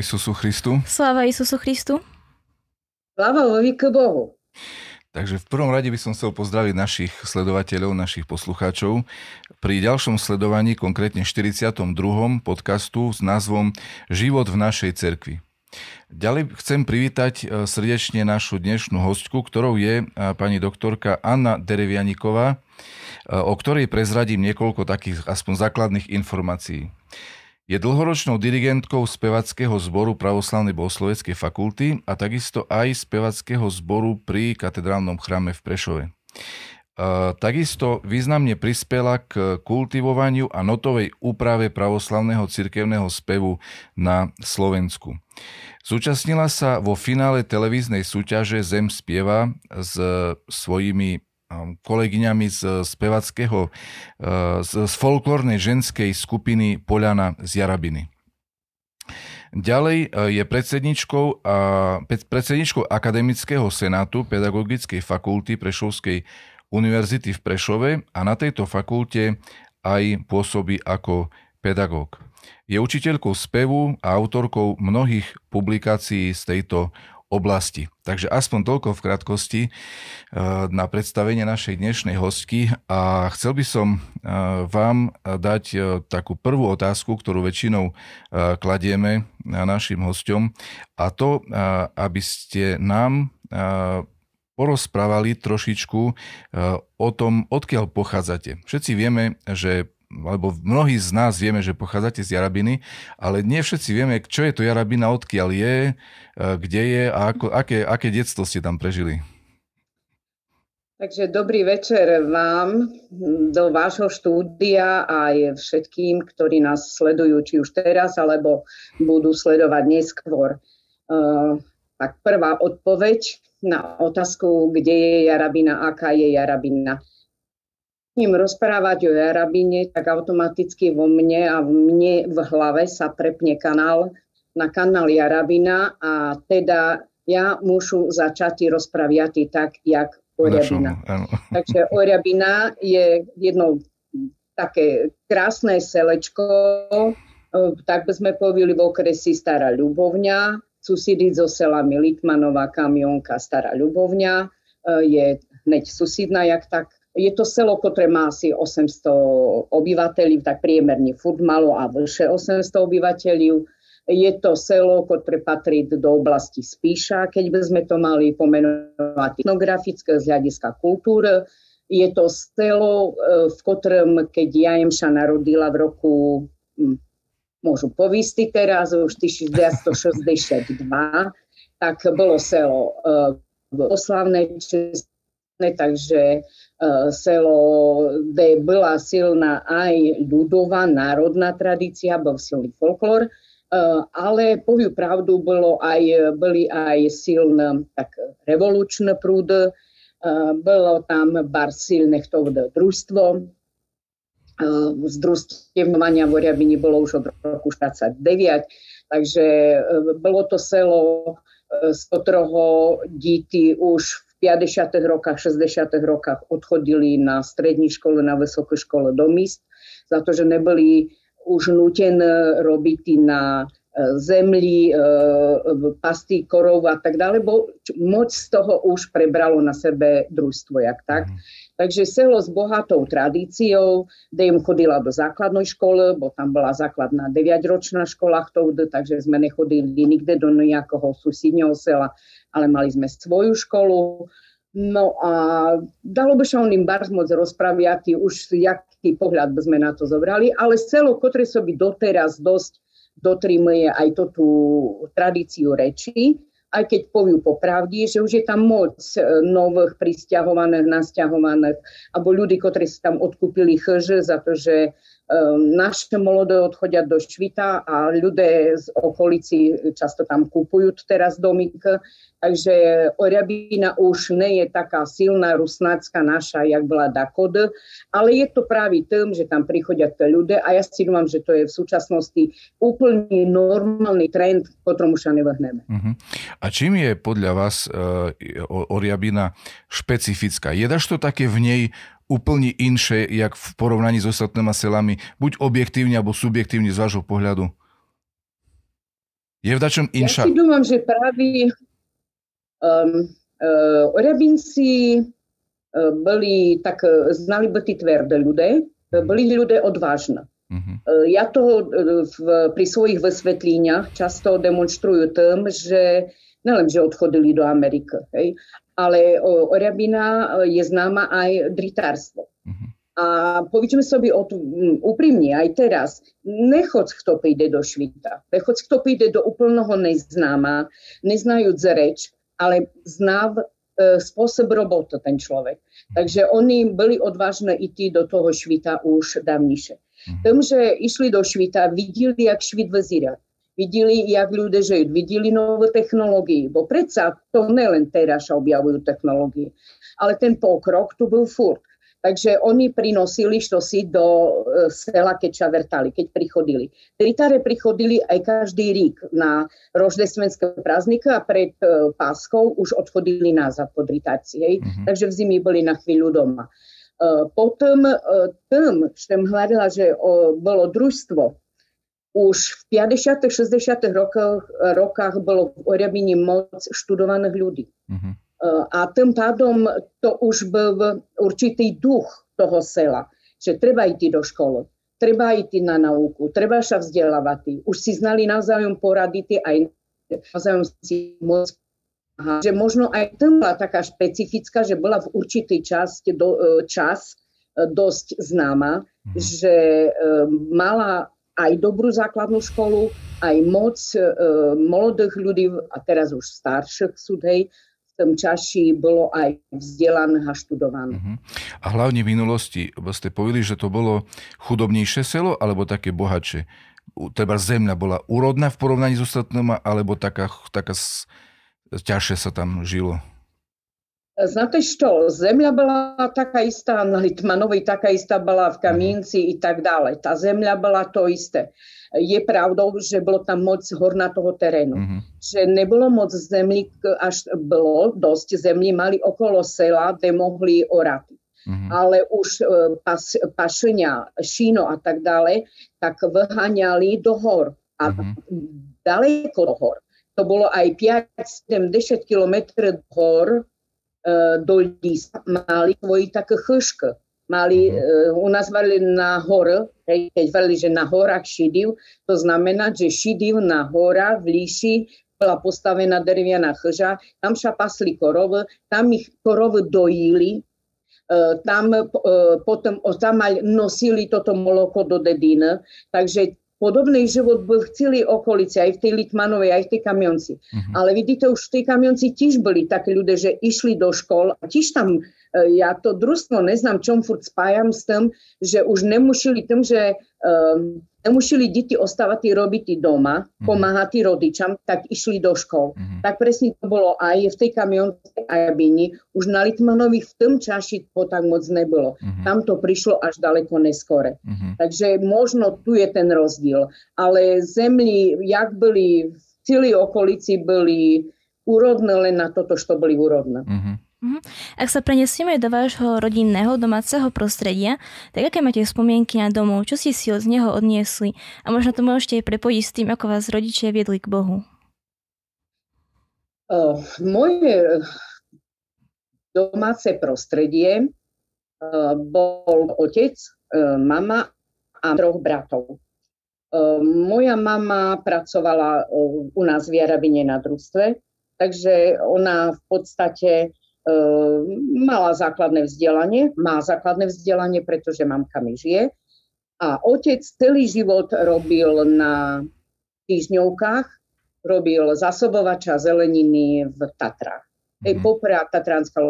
Isusu Christu. Sláva Isusu Christu. Sláva k Bohu. Takže v prvom rade by som chcel pozdraviť našich sledovateľov, našich poslucháčov pri ďalšom sledovaní, konkrétne 42. podcastu s názvom Život v našej cerkvi. Ďalej chcem privítať e, srdečne našu dnešnú hostku, ktorou je e, pani doktorka Anna Derevianiková, e, o ktorej prezradím niekoľko takých aspoň základných informácií. Je dlhoročnou dirigentkou spevackého zboru Pravoslavnej bohosloveckej fakulty a takisto aj spevackého zboru pri katedrálnom chráme v Prešove. Takisto významne prispela k kultivovaniu a notovej úprave pravoslavného cirkevného spevu na Slovensku. Zúčastnila sa vo finále televíznej súťaže Zem spieva s svojimi kolegyňami z spevackého, e, z, folklórnej ženskej skupiny Poliana z Jarabiny. Ďalej e, je predsedničkou, predsedničkou Akademického senátu Pedagogickej fakulty Prešovskej univerzity v Prešove a na tejto fakulte aj pôsobí ako pedagóg. Je učiteľkou spevu a autorkou mnohých publikácií z tejto oblasti. Takže aspoň toľko v krátkosti eh, na predstavenie našej dnešnej hostky a chcel by som eh, vám dať eh, takú prvú otázku, ktorú väčšinou kladieme našim hostom a to, aby ste nám porozprávali trošičku o tom, odkiaľ pochádzate. Všetci vieme, že alebo mnohí z nás vieme, že pochádzate z Jarabiny, ale nie všetci vieme, čo je to Jarabina, odkiaľ je, e, kde je a ako, aké, aké detstvo ste tam prežili. Takže dobrý večer vám do vášho štúdia aj všetkým, ktorí nás sledujú, či už teraz, alebo budú sledovať neskôr. Uh, tak prvá odpoveď na otázku, kde je Jarabina, aká je Jarabina ním rozprávať o Jarabine, tak automaticky vo mne a v mne v hlave sa prepne kanál na kanál Jarabina a teda ja môžu začať rozpraviať tak, jak Oriabina. Takže Oriabina je jedno také krásne selečko, tak by sme povedali v okresi Stará Ľubovňa, susídiť so selami Litmanová, Kamionka, Stará Ľubovňa, je hneď susídna, jak tak je to selo, ktoré má asi 800 obyvateľov, tak priemerne furt malo a vyše 800 obyvateľov. Je to selo, ktoré patrí do oblasti Spíša, keď by sme to mali pomenovať etnografické z hľadiska kultúry. Je to selo, e, v ktorom, keď Jajemša narodila v roku, hm, môžu povistiť teraz, už 1962, tak bolo selo e, oslavné, takže E, selo, kde bola silná aj ľudová národná tradícia, bol silný folklór. ale poviu pravdu, bolo aj, boli aj silné tak revolučné prúdy, bolo tam bar silné to družstvo, z družstevnovania v Oriabini bolo už od roku 49, takže bolo to selo, z ktorého díti už v 50. rokoch, 60. rokoch odchodili na strední škole, na vysoké škole do míst, za to, že neboli už nutené robiť na zemli, e, pasty korov a tak ďalej, bo moc z toho už prebralo na sebe družstvo, jak tak. Takže selo s bohatou tradíciou, kde im chodila do základnej školy, bo tam bola základná 9-ročná škola takže sme nechodili nikde do nejakého susídneho sela, ale mali sme svoju školu. No a dalo by sa o ním bar moc rozpraviať, už jaký pohľad by sme na to zobrali, ale selo, ktoré sa by doteraz dosť dotrimuje aj to tú tradíciu reči, aj keď poviu popravdí, že už je tam moc e, nových pristahovaných, nasťahovaných, alebo ľudí, ktorí sa tam odkúpili chrže za to, že naše mladé odchodia do Švita a ľudia z okolici často tam kupujú teraz domík. Takže Oriabína už nie je taká silná rusnácka naša, jak bola Dakod, ale je to práve tým, že tam prichodia tie ľudia a ja si dúfam, že to je v súčasnosti úplne normálny trend, ktorom už sa nevyhneme. Uh-huh. A čím je podľa vás uh, Oriabina špecifická? Je to také v nej úplne inšie, jak v porovnaní s ostatnými selami, buď objektívne alebo subjektívne z vášho pohľadu? Je v dačom inša? Ja si dúfam, že práve um, uh, Orabinci uh, boli tak, uh, znali by tí tvrdé ľudia, uh, boli ľudia odvážne. Uh-huh. Uh, ja to uh, v, pri svojich vysvetleniach často demonstrujú tým, že nelen, že odchodili do Ameriky, hej, ale Oriabina je známa aj dritárstvo. Uh-huh. A sobie o úprimne, aj teraz, nechoď kto príde do švita, nechoď kto príde do úplného neznáma, neznajúc reč, ale zná e, spôsob roboty ten človek. Takže oni byli odvážne ísť do toho švita už dávnejšie. Uh-huh. Tým, že išli do švita, videli, jak švit vyzerá videli, jak ľudia žijú, videli nové technológie, bo predsa to nelen teraz sa objavujú technológie, ale ten pokrok tu byl furt. Takže oni prinosili si do e, sela, keď sa vrtali, keď prichodili. Tritáre prichodili aj každý rík na roždestvenské prázdniky a pred e, páskou už odchodili nazad po dritácii. Mm-hmm. Takže v zimi boli na chvíľu doma. E, potom tým, že hľadala, že bolo družstvo, už v 50. 60. rokoch, rokách bolo v Oriabini moc študovaných ľudí. Uh-huh. A tým pádom to už byl určitý duch toho sela, že treba ísť do školy, treba ísť na nauku, treba sa vzdelávať. Už si znali navzájom porady aj navzájom si môcť že možno aj tam bola taká špecifická, že bola v určitý čas, do, e, čas e, dosť známa, mm. že e, mala aj dobrú základnú školu, aj moc e, mladých ľudí, a teraz už starších sú, hej, v tom čaši bolo aj vzdelaných a študovaných. Uh-huh. A hlavne v minulosti ste povedali, že to bolo chudobnejšie selo, alebo také bohatšie? Treba zemľa bola úrodná v porovnaní s ostatnými, alebo taká, taká ťažšie sa tam žilo? Znate što, zemlja bila taka ista na Litmanovi, taka ista bila v Kamínci i tak dále. Ta zemlja byla to isté. Je pravdou, že bylo tam moc hornatého terénu. Mm-hmm. Že nebylo moc zemlí, až bylo dost zemlí, mali okolo sela, kde mohli orať. Mm-hmm. Ale už e, pas, pašenia, šíno a tak dále, tak vyháňali do hor. A mm-hmm. daleko do hor. To bolo aj 5-70 kilometrov hor, E, do lísta mali svoji také chšky. Mali, uh, u nás mali na hore, hej, keď vrali, že na horách šidiv, to znamená, že šidiv na hora v líši bola postavená drevianá chža, tam sa pasli korovy, tam ich korovy dojili, uh, tam potom tam nosili toto moloko do dediny, takže Podobný život byl v celé okolici, aj v tej Litmanovej, aj v tej kamionci. Uh-huh. Ale vidíte, už v tej kamionci tiež boli takí ľudia, že išli do škol a tiež tam ja to družstvo neznám, čom furt spájam s tým, že už nemuseli tým, že um, nemuseli deti ostávať robiť doma, mm-hmm. pomáhať rodičom, tak išli do škol. Mm-hmm. Tak presne to bolo aj v tej kamionskej Ajabini. Už na Litmanovi v tom čaši to tak moc nebolo. Mm-hmm. Tam to prišlo až daleko neskore. Mm-hmm. Takže možno tu je ten rozdiel. Ale zemli, jak byli v celej okolici, byli úrodné len na toto, čo boli úrodné. Mm-hmm. Mhm. Ak sa prenesieme do vášho rodinného domáceho prostredia, tak aké máte spomienky na domov? Čo ste si od neho odniesli? A možno to môžete aj prepojiť s tým, ako vás rodičia viedli k Bohu. Moje domáce prostredie uh, bol otec, uh, mama a troch bratov. Moja mama pracovala u nás v Jarabine na družstve, takže ona v podstate mala základné vzdelanie, má základné vzdelanie, pretože mamka mi žije. A otec celý život robil na týždňovkách, robil zasobovača zeleniny v Tatrách. Ej, mhm. Popra, Tatránska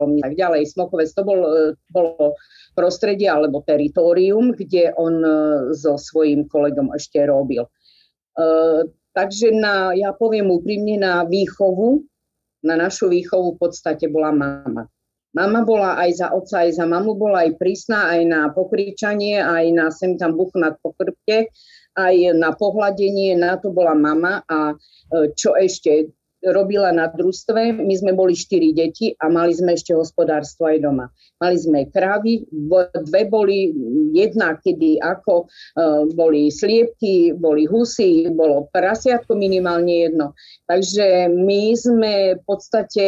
tak ďalej. Smokovec to bol, bolo prostredie alebo teritorium, kde on e, so svojím kolegom ešte robil. E, takže na, ja poviem úprimne, na výchovu na našu výchovu v podstate bola mama. Mama bola aj za otca, aj za mamu, bola aj prísna, aj na pokričanie, aj na sem tam buchnať po chrbte, aj na pohľadenie, na to bola mama. A e, čo ešte, robila na družstve. My sme boli štyri deti a mali sme ešte hospodárstvo aj doma. Mali sme krávy, dve boli, jedna kedy ako, uh, boli sliepky, boli husy, bolo prasiatko minimálne jedno. Takže my sme v podstate,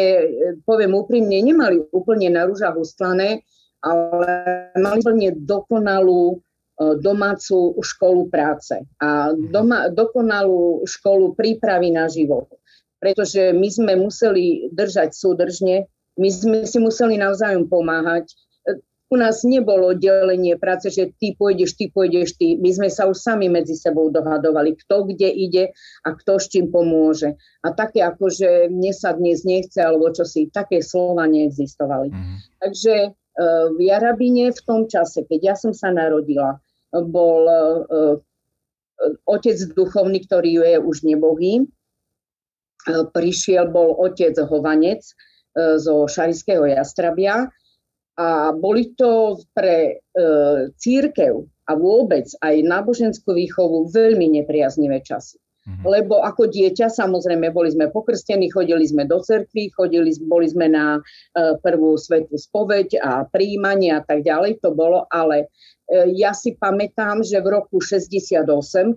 poviem úprimne, nemali úplne na rúžach ustlané, ale mali úplne dokonalú e, domácu školu práce a doma, dokonalú školu prípravy na život pretože my sme museli držať súdržne, my sme si museli navzájom pomáhať. U nás nebolo delenie práce, že ty pôjdeš, ty pôjdeš, ty. My sme sa už sami medzi sebou dohadovali, kto kde ide a kto s čím pomôže. A také ako, že mne sa dnes nechce, alebo čo si, také slova neexistovali. Mm. Takže uh, v Jarabine v tom čase, keď ja som sa narodila, bol uh, otec duchovný, ktorý je už nebohý, E, prišiel, bol otec Hovanec e, zo Šariského Jastrabia a boli to pre e, církev a vôbec aj náboženskú výchovu veľmi nepriaznivé časy. Mm-hmm. Lebo ako dieťa, samozrejme, boli sme pokrstení, chodili sme do cerkvy, chodili, boli sme na uh, prvú svetú spoveď a príjmanie a tak ďalej, to bolo, ale uh, ja si pamätám, že v roku 68,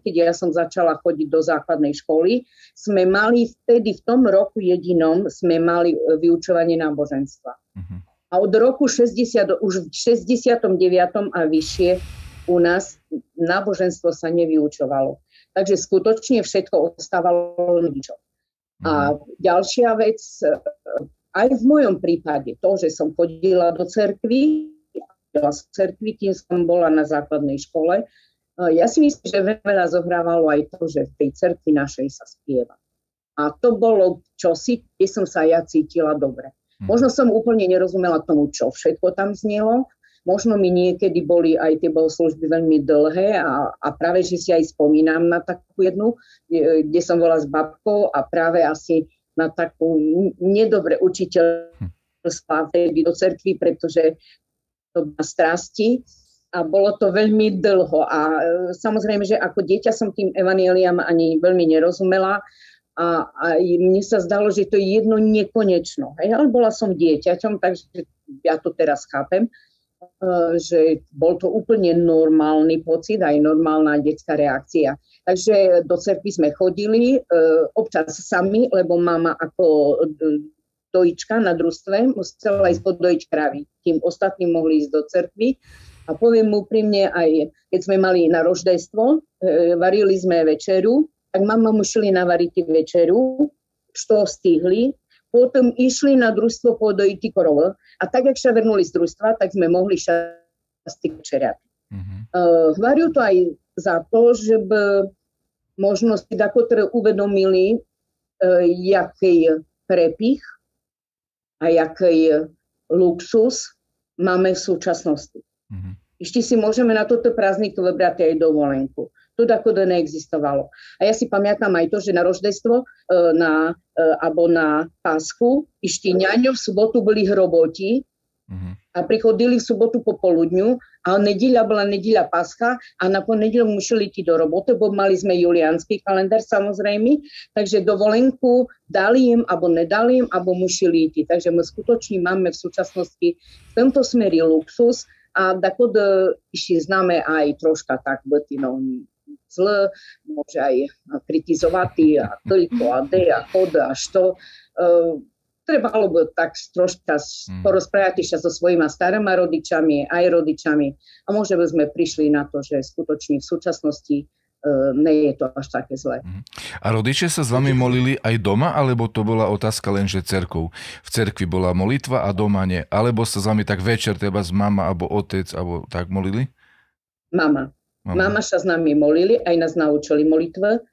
keď ja som začala chodiť do základnej školy, sme mali vtedy, v tom roku jedinom, sme mali uh, vyučovanie náboženstva. Mm-hmm. A od roku 60, už v 69. a vyššie u nás náboženstvo sa nevyučovalo. Takže skutočne všetko ostávalo rodičom. A mhm. ďalšia vec, e, aj v mojom prípade, to, že som chodila do cerkvy, v cerkvy, kým som bola na základnej škole, e, ja si myslím, že veľa zohrávalo aj to, že v tej cerkvi našej sa spieva. A to bolo čosi, kde som sa ja cítila dobre. Mhm. Možno som úplne nerozumela tomu, čo všetko tam znelo, Možno mi niekedy boli aj tie bohoslužby veľmi dlhé a, a práve, že si aj spomínam na takú jednu, kde som bola s babkou a práve asi na takú nedobre učiteľstva do cerkvy, pretože to má strasti a bolo to veľmi dlho. A e, samozrejme, že ako dieťa som tým evaníliam ani veľmi nerozumela a, a mne sa zdalo, že to je jedno nekonečno. Hej? Ale bola som dieťaťom, takže ja to teraz chápem. E, že bol to úplne normálny pocit, aj normálna detská reakcia. Takže do cerky sme chodili, e, občas sami, lebo mama ako dojička na družstve musela ísť podojiť kravy, kým ostatní mohli ísť do cerkvy. A poviem úprimne, aj keď sme mali na roždejstvo, e, varili sme večeru, tak mama museli navariť večeru, čo stihli, potom išli na družstvo podojiť korov. A tak, jak sa vrnuli z družstva, tak sme mohli šťastí večerať. Mm-hmm. Uh, hvarujú to aj za to, že by možno si dakotre uvedomili, uh, jaký prepich a jaký luxus máme v súčasnosti. Mm-hmm. Ešte si môžeme na toto prázdnik vybrať aj dovolenku. To tako neexistovalo. A ja si pamätám aj to, že na roždestvo e, na, e, alebo na pásku ešte ňaňo v sobotu boli hroboti mm-hmm. a prichodili v sobotu popoludňu a nedeľa bola nedeľa Pascha a na ponedeľok museli ísť do roboty, bo mali sme juliánsky kalendár samozrejme, takže dovolenku dali im, alebo nedali im, alebo museli ísť. Takže my skutočne máme v súčasnosti v tomto smeri luxus, a tako da ešte známe aj troška tak byť no, zle, môže aj kritizovať a toľko a de a chod a što. Uh, trebalo by tak troška mm. porozprávať ešte so svojimi starými rodičami, aj rodičami a možno by sme prišli na to, že skutočne v súčasnosti E, nie je to až také zlé. Mhm. A rodičia sa s vami molili aj doma, alebo to bola otázka len, že cerkou? V cerkvi bola molitva a doma nie? Alebo sa s vami tak večer, teba z mama alebo otec, alebo tak molili? Mama. Mama, sa s nami molili, aj nás naučili molitve.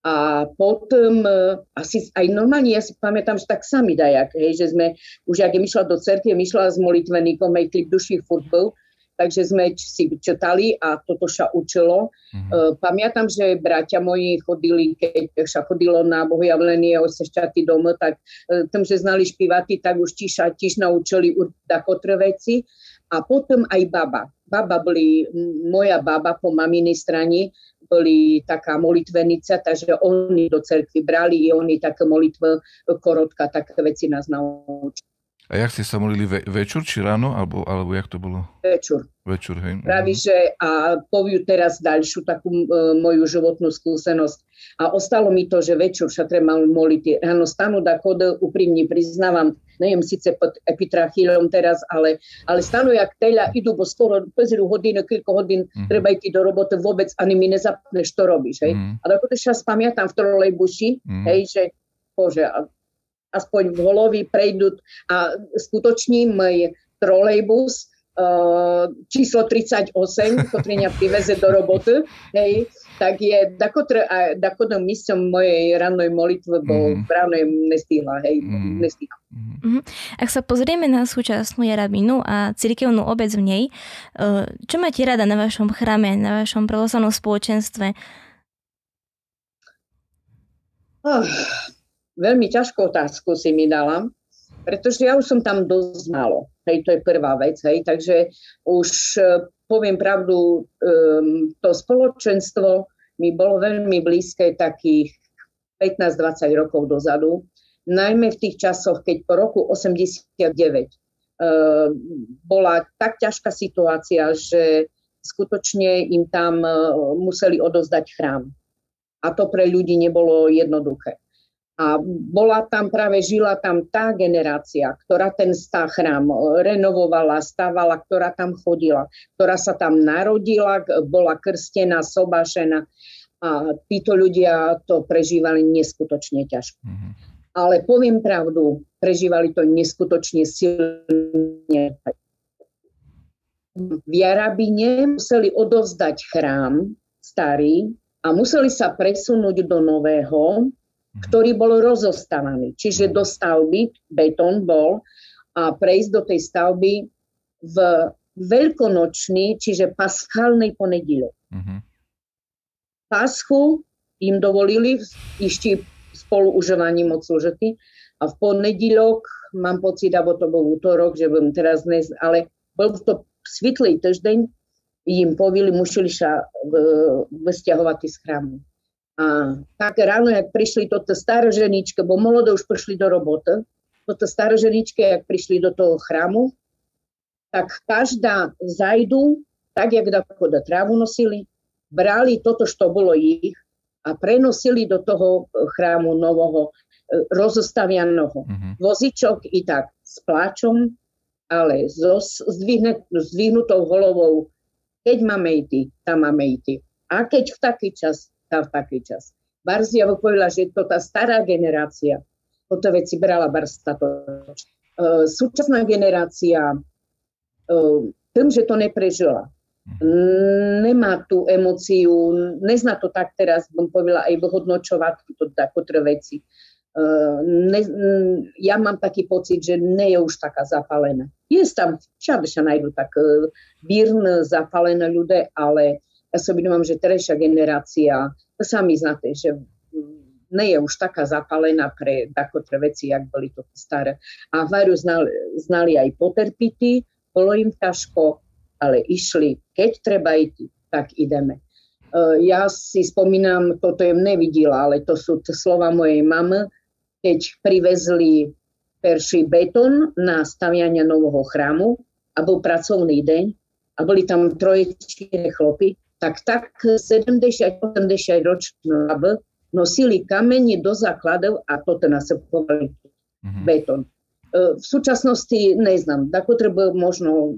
A potom e, asi aj normálne, ja si pamätám, že tak sami dajak, hej, že sme, už jak je myšla do cerky, myšla s molitveníkom, aj klip duší furt bol, takže sme si čítali a toto sa učilo. Mm-hmm. Uh, pamätám, že bratia moji chodili, keď sa chodilo na bohojavlenie o sešťatý dom, tak uh, tým, že znali špivati, tak už tiež, tiež naučili takotre veci. A potom aj baba. Baba boli, moja baba po maminej strane, boli taká molitvenica, takže oni do cerkvy brali i oni také molitve korotka, také veci nás naučili. A jak ste sa molili ve- večer či ráno, alebo, alebo jak to bolo? Večer. Večer, hej. Praví, mhm. že a poviem teraz ďalšiu takú e, moju životnú skúsenosť. A ostalo mi to, že večer sa treba moliť. Ráno stanú da kod, úprimne priznávam, neviem síce pod epitrachilom teraz, ale, ale stanú jak teľa, idú, bo skoro peziru hodinu, koľko hodín mm-hmm. treba ísť do roboty vôbec, ani mi nezapneš, čo robíš. Hej? Mm-hmm. A dokud sa spamiatam v trolejbuši, mm-hmm. hej, že bože, aspoň v holovi prejdú a skutočne môj trolejbus uh, číslo 38, ktorý mňa priveze do roboty, hej, tak je takodom místom mojej rannej molitve, bo mm. ráno nestihla, hej, mm. nestihla. Mm-hmm. Ak sa pozrieme na súčasnú jarabinu a cirkevnú obec v nej, uh, čo máte rada na vašom chráme, na vašom pravoslavnom spoločenstve? Oh, veľmi ťažkú otázku si mi dala, pretože ja už som tam dosť málo. Hej, to je prvá vec. Hej, takže už e, poviem pravdu, um, to spoločenstvo mi bolo veľmi blízke takých 15-20 rokov dozadu. Najmä v tých časoch, keď po roku 89 uh, bola tak ťažká situácia, že skutočne im tam uh, museli odozdať chrám. A to pre ľudí nebolo jednoduché. A bola tam práve, žila tam tá generácia, ktorá ten chrám renovovala, stávala, ktorá tam chodila, ktorá sa tam narodila, bola krstená, sobašená. A títo ľudia to prežívali neskutočne ťažko. Mm-hmm. Ale poviem pravdu, prežívali to neskutočne silne. V Jarabine museli odovzdať chrám starý a museli sa presunúť do nového. Ktorý bol rozostávaný. Čiže do stavby, betón bol, a prejsť do tej stavby v veľkonočný, čiže paschálny ponedílok. Mm-hmm. Paschu im dovolili ešte spolu užívaním od služety a v ponedílok, mám pocit, alebo to bol útorok, že budem teraz dnes, ale bol to svitlý týždeň, im povili, museli sa vysťahovať z chrámu. A tak ráno, jak prišli toto staroženičke, bo molodé už prišli do roboty, toto staroženičke, jak prišli do toho chrámu, tak každá zajdu, tak jak do trávu nosili, brali toto, čo bolo ich a prenosili do toho chrámu nového, e, rozostavianého. Mm-hmm. Vozičok i tak s pláčom, ale so zdvihnutou holovou, keď máme ísť, tam máme ísť. A keď v taký čas, v taký čas. Barzia povedala, že to tá stará generácia, toto veci brala Barsta. To. Uh, súčasná generácia, uh, tým, že to neprežila, nemá tú emóciu, nezná to tak teraz, bom povedala, aj vyhodnočovať takotre veci. ne, ja mám taký pocit, že nie je už taká zapálená. Je tam, všade sa nájdú tak vírne zapálené ľudia, ale ja si uvedomím, že terajšia generácia, to sami znáte, že nie je už taká zapálená pre takotre veci, jak boli to staré. A Varu znali, znali aj poterpity, bolo im ťažko, ale išli. Keď treba ísť, tak ideme. Ja si spomínam, toto je nevidela, ale to sú slova mojej mamy, keď privezli perší betón na stavianie nového chrámu a bol pracovný deň a boli tam troje, chlopy, tak tak 70-80 ročné nosili kamene do základov a toto nasypovali mm-hmm. betón. E, v súčasnosti neznám, tako treba možno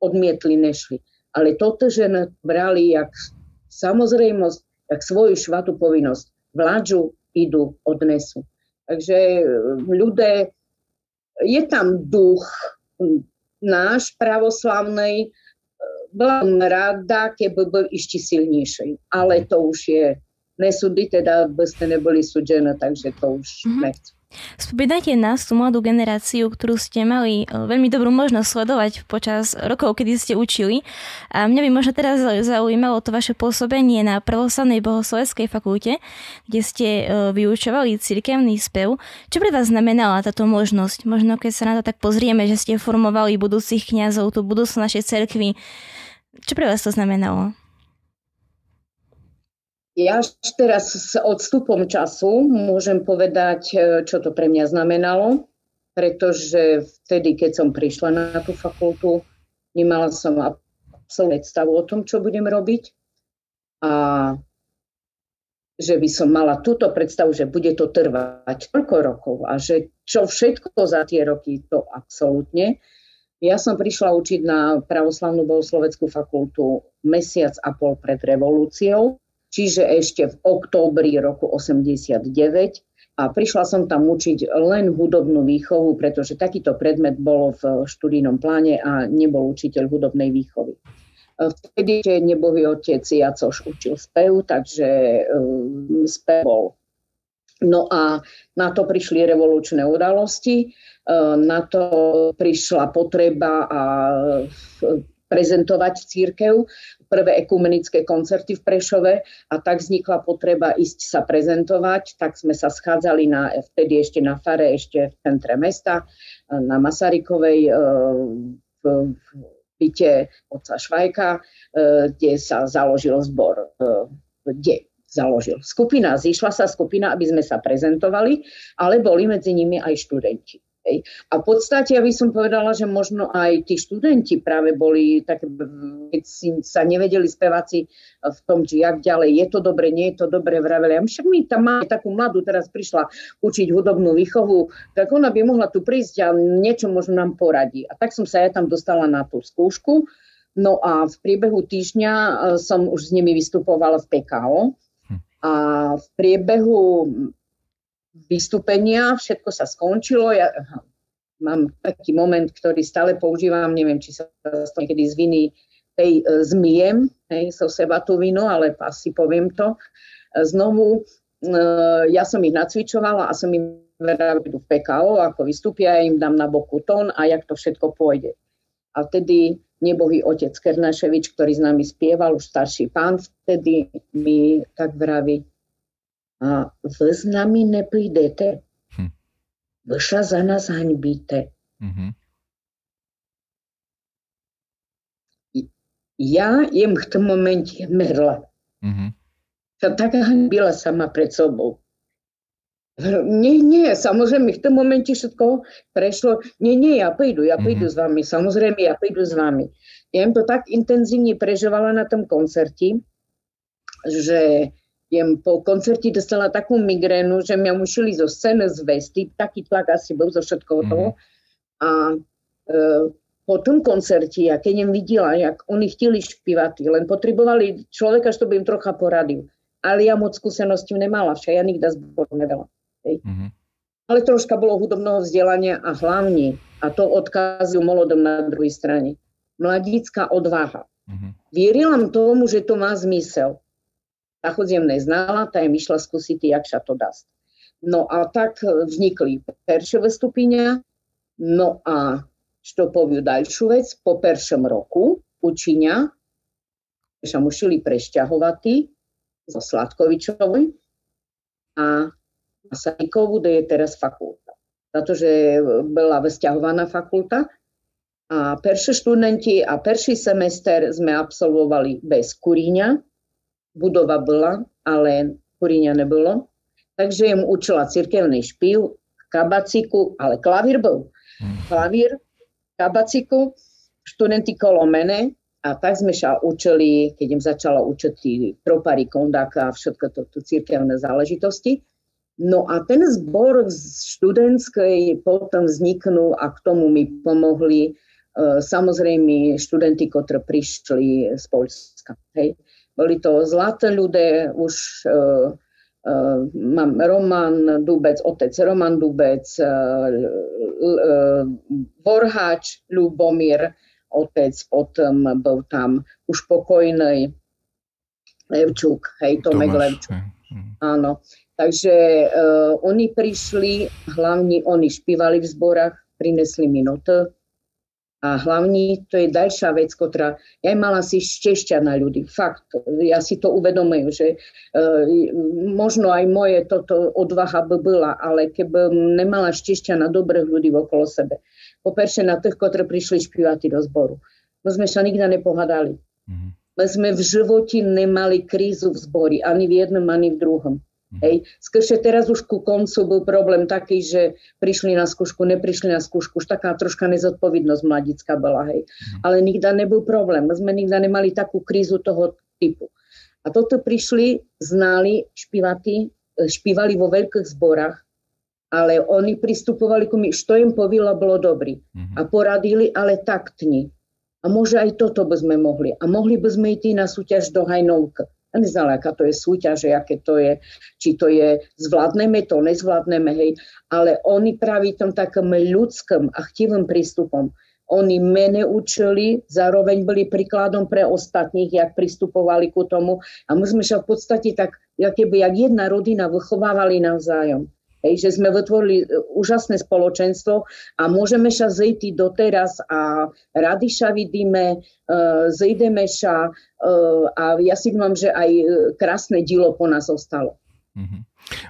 odmietli, nešli. Ale toto, že brali jak samozrejmosť, jak svoju švatú povinnosť, vládžu, idú, odnesú. Takže e, ľudia, je tam duch náš pravoslavnej, bola rada, keby bol ešte silnejší. Ale to už je nesúdy, teda by ste neboli súdené, takže to už mm-hmm. nechcem. Spomínajte nás, tú mladú generáciu, ktorú ste mali e, veľmi dobrú možnosť sledovať počas rokov, kedy ste učili. A mňa by možno teraz zaujímalo to vaše pôsobenie na Pravoslavnej bohosloveckej fakulte, kde ste e, vyučovali cirkevný spev. Čo pre vás znamenala táto možnosť? Možno keď sa na to tak pozrieme, že ste formovali budúcich kňazov, tú budúcnosť našej cerkvy. Čo pre vás to znamenalo? Ja teraz s odstupom času môžem povedať, e, čo to pre mňa znamenalo, pretože vtedy, keď som prišla na tú fakultu, nemala som absolútne predstavu o tom, čo budem robiť. A že by som mala túto predstavu, že bude to trvať toľko rokov a že čo všetko za tie roky, to absolútne. Ja som prišla učiť na pravoslavnú bohosloveckú fakultu mesiac a pol pred revolúciou čiže ešte v októbri roku 89 a prišla som tam učiť len hudobnú výchovu, pretože takýto predmet bol v študijnom pláne a nebol učiteľ hudobnej výchovy. Vtedy ešte nebohý otec Jacoš učil spev, takže um, spev bol. No a na to prišli revolučné udalosti, uh, na to prišla potreba a prezentovať církev, prvé ekumenické koncerty v Prešove a tak vznikla potreba ísť sa prezentovať, tak sme sa schádzali na, vtedy ešte na fare, ešte v centre mesta, na Masarykovej, e, v, byte oca Švajka, e, kde sa založil zbor, e, kde založil. Skupina, zišla sa skupina, aby sme sa prezentovali, ale boli medzi nimi aj študenti. Hej. A v podstate ja by som povedala, že možno aj tí študenti práve boli, tak, keď si sa nevedeli speváci v tom, či jak ďalej, je to dobre, nie je to dobre, vraveli. A však my tam máme takú mladú, teraz prišla učiť hudobnú výchovu, tak ona by mohla tu prísť a niečo možno nám poradí. A tak som sa ja tam dostala na tú skúšku. No a v priebehu týždňa e, som už s nimi vystupovala v PKO. Hm. A v priebehu vystúpenia, všetko sa skončilo. Ja mám taký moment, ktorý stále používam, neviem, či sa to niekedy z viny tej e, zmijem, hej, so seba tú vinu, ale asi poviem to. E, znovu, e, ja som ich nacvičovala a som im verala, v PKO, ako vystúpia, ja im dám na boku tón a jak to všetko pôjde. A vtedy nebohý otec Kernaševič, ktorý s nami spieval, už starší pán, vtedy mi tak vraví, vy s nami neprídete. Hm. Vy sa za nás hanbíte. Mm-hmm. Ja jem v tom momente merla. Mm-hmm. Sa tak hanbila sama pred sobou. Nie, nie, samozrejme, v tom momente všetko prešlo. Nie, nie, ja prídu, ja prídu mm-hmm. s vami, samozrejme, ja prídu s vami. Ja im to tak intenzívne prežívala na tom koncerti, že jem po koncerte dostala takú migrénu, že mňa museli zo scény zvesti, taký tlak asi bol zo všetkoho toho. Mm-hmm. A e, po tom koncerte, ja keď im videla, jak oni chteli špívať, len potrebovali človeka, čo by im trocha poradil. Ale ja moc skúseností nemala, však ja nikda zbor nevedela. Mm-hmm. Ale troška bolo hudobného vzdelania a hlavne, a to odkazujú molodom na druhej strane, mladícká odvaha. Mm-hmm. Vierila tomu, že to má zmysel. Ta chodziem neznala, ta im išla skúsiť, jak sa to dá. No a tak vznikli perše vystúpenia, no a što poviju daljšu vec, po peršom roku učinja sa museli prešťahovati zo Sladkovičovoj a Masarykovu, kde je teraz fakulta. Pretože bola vysťahovaná fakulta a perši študenti a perší semester sme absolvovali bez kuríňa. Budova bola, ale kuríňa nebolo takže im učila cirkevný špív, kabaciku, ale klavír bol. Mhm. Klavír, kabaciku, študenti kolo mene a tak sme sa učili, keď im začala učiť tí tropary, kondáka a všetko to, to cirkevné záležitosti. No a ten zbor z študentskej potom vzniknú a k tomu mi pomohli uh, samozrejme študenti, ktorí prišli z Polska. Hej. Boli to zlaté ľudia, už uh, Uh, mám Roman Dubec, otec Roman Dubec, uh, uh, Vorhač Ľubomír, otec, potom bol tam už pokojný Levčuk, hej, Tomek Levčuk. Hm. Áno, takže uh, oni prišli, hlavne oni špívali v zborách, prinesli mi noty, a hlavne to je ďalšia vec, ktorá ja mala si štešťa na ľudí. Fakt, ja si to uvedomujem, že e, možno aj moje toto odvaha by bola, ale keby nemala štešťa na dobrých ľudí okolo sebe. Poperše na tých, ktorí prišli špívať do zboru. My sme sa nikdy nepohadali. Mm-hmm. My sme v živote nemali krízu v zbori, ani v jednom, ani v druhom. Mhm. Hej. Skrše teraz už ku koncu bol problém taký, že prišli na skúšku, neprišli na skúšku, už taká troška nezodpovednosť mladická bola, hej. Mm. Ale nikdy nebol problém, my sme nikdy nemali takú krízu toho typu. A toto prišli, znali špívati, špívali vo veľkých zborách, ale oni pristupovali ku mi, što im povila, bolo dobrý. Mm-hmm. A poradili, ale taktni. A môže aj toto by sme mohli. A mohli by sme ísť na súťaž do Hajnovka neznala, aká to je súťaž, aké to je, či to je, zvládneme to, nezvládneme, hej, ale oni praví tom takým ľudským a chtivým prístupom. Oni mene učili, zároveň byli príkladom pre ostatných, jak pristupovali ku tomu a my sme sa v podstate tak, jak keby, jak jedna rodina vychovávali navzájom. Hej, že sme vytvorili e, úžasné spoločenstvo a môžeme sa zejti doteraz a rady sa vidíme, uh, zejdeme sa uh, a ja si mám, že aj krásne dílo po nás ostalo. Uh-huh.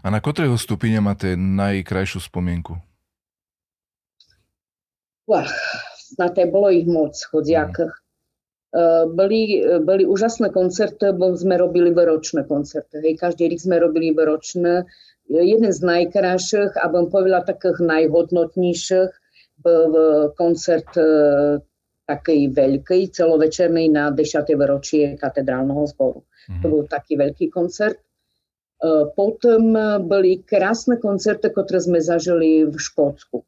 A na ktorého stupine máte najkrajšiu spomienku? Uach, na to bolo ich moc, chodiakých. Uh-huh. Uh, byli, byli úžasné koncerty, bo sme robili veročné koncerty. Hej, každý rok sme robili veročné jeden z najkrajších, a bym povedala takých najhodnotnejších, byl koncert e, takej veľkej, celovečernej na 10. výročie katedrálneho zboru. Mm-hmm. To bol taký veľký koncert. E, potom byli krásne koncerty, ktoré sme zažili v Škótsku.